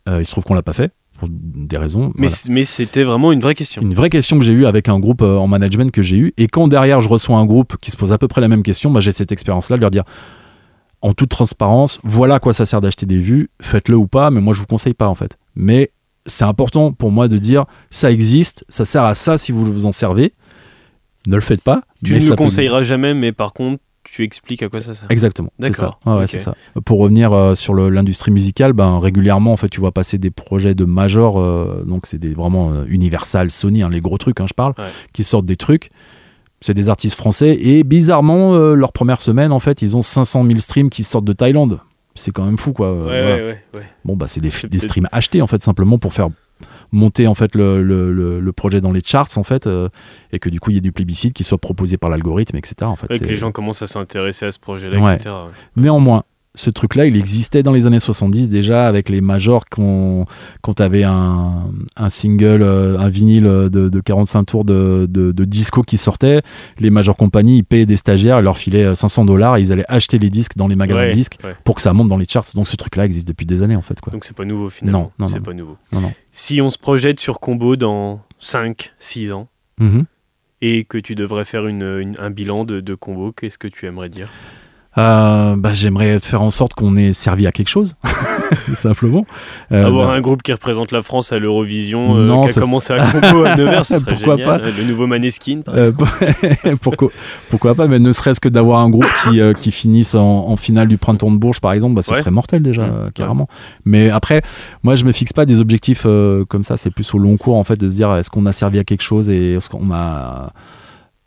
Euh, Il se trouve qu'on l'a pas fait pour des raisons. Mais, mais c'était vraiment une vraie question. Une vraie question que j'ai eue avec un groupe euh, en management que j'ai eu. Et quand derrière je reçois un groupe qui se pose à peu près la même question, bah, j'ai cette expérience-là de leur dire en toute transparence, voilà à quoi ça sert d'acheter des vues, faites-le ou pas, mais moi je vous conseille pas en fait. Mais c'est important pour moi de dire ça existe, ça sert à ça si vous vous en servez. Ne le faites pas. Tu ne le conseilleras jamais, mais par contre, tu expliques à quoi ça sert. Exactement. D'accord. c'est ça. Pour revenir euh, sur l'industrie musicale, ben, régulièrement, en fait, tu vois passer des projets de major, euh, donc c'est des vraiment euh, Universal, Sony, hein, les gros trucs, hein, je parle, qui sortent des trucs c'est des artistes français et bizarrement, euh, leur première semaine, en fait, ils ont 500 000 streams qui sortent de Thaïlande. C'est quand même fou, quoi. bon, bah, c'est des, streams achetés, en fait, simplement pour faire monter en fait le, projet dans les charts en fait euh, et que du coup il y ait du plébiscite qui soit proposé par l'algorithme etc en fait. Que les gens commencent à s'intéresser à ce projet là etc néanmoins ce truc-là, il existait dans les années 70 déjà avec les majors quand, quand tu avais un, un, single, euh, un vinyle de, 45 tours de, de, disco qui sortait. Les majors compagnies, ils payaient des stagiaires, ils leur filaient 500 dollars, ils allaient acheter les disques dans les magasins de disques pour que ça monte dans les charts. Donc ce truc-là existe depuis des années en fait. Quoi. Donc c'est pas nouveau finalement. Non, non c'est pas nouveau. Non, non. Si on se projette sur Combo dans 5, 6 ans, mm-hmm. et que tu devrais faire une, un bilan de, de combo, qu'est-ce que tu aimerais dire? Euh, bah, J'aimerais faire en sorte qu'on ait servi à quelque chose, simplement. Euh, Avoir bah, un groupe qui représente la France à l'Eurovision, euh, qui a commencé à combo à Nevers, ce serait pourquoi génial. Pas le nouveau Maneskin, par euh, pourquoi, pourquoi pas, mais ne serait-ce que d'avoir un groupe qui, euh, qui finisse en, en, finale du printemps de Bourges, par exemple, bah, ce serait mortel déjà, mmh. carrément. Mais après, moi, je me fixe pas des objectifs comme ça, c'est plus au long cours, en fait, de se dire est-ce qu'on a servi à quelque chose et est-ce qu'on a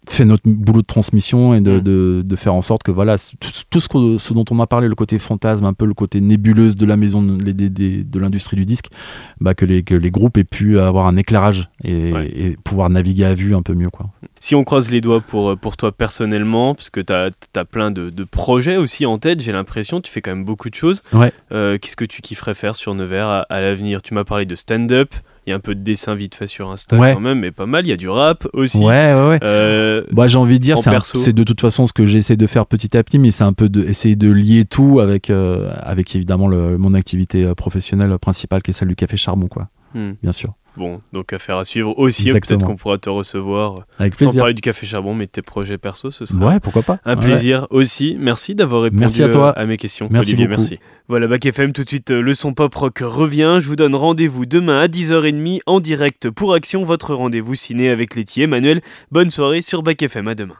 fait notre boulot de transmission et de, mm. de, de faire en sorte que voilà tout, ce, que, ce, dont on a parlé le côté fantasme un peu le côté nébuleuse de la maison de, de, de l'industrie du disque bah, que, les, que les groupes aient pu avoir un éclairage et, et, pouvoir naviguer à vue un peu mieux quoi si on croise les doigts pour, pour toi personnellement parce que tu as, as, plein de, projets aussi en tête j'ai l'impression tu fais quand même beaucoup de choses ouais. Euh, qu'est-ce que tu kifferais faire sur Nevers à, à l'avenir? Tu m'as parlé de stand-up il y a un peu de dessin vite fait sur Insta quand même, mais pas mal. Il y a du rap aussi. Ouais, ouais, ouais. Euh, bah, j'ai envie de dire, c'est de toute façon ce que j'essaie de faire petit à petit, mais c'est un peu de essayer de lier tout avec, euh, avec évidemment le, mon activité euh, professionnelle principale qui est celle du café charbon, quoi. Hmm. Bien sûr. Bon, donc affaire à suivre aussi. Peut-être qu'on pourra te recevoir Avec sans parler du café charbon, mais de tes projets perso, ce sera ouais, pourquoi pas. un plaisir aussi. Merci d'avoir répondu merci à, toi. à mes questions. Merci Olivier, beaucoup. merci. Voilà, Bac FM, tout de suite, le son pop rock revient. Je vous donne rendez-vous demain à 10h30 en direct pour Action, votre rendez-vous ciné avec Letty Emmanuel. Bonne soirée sur Bac FM, à demain.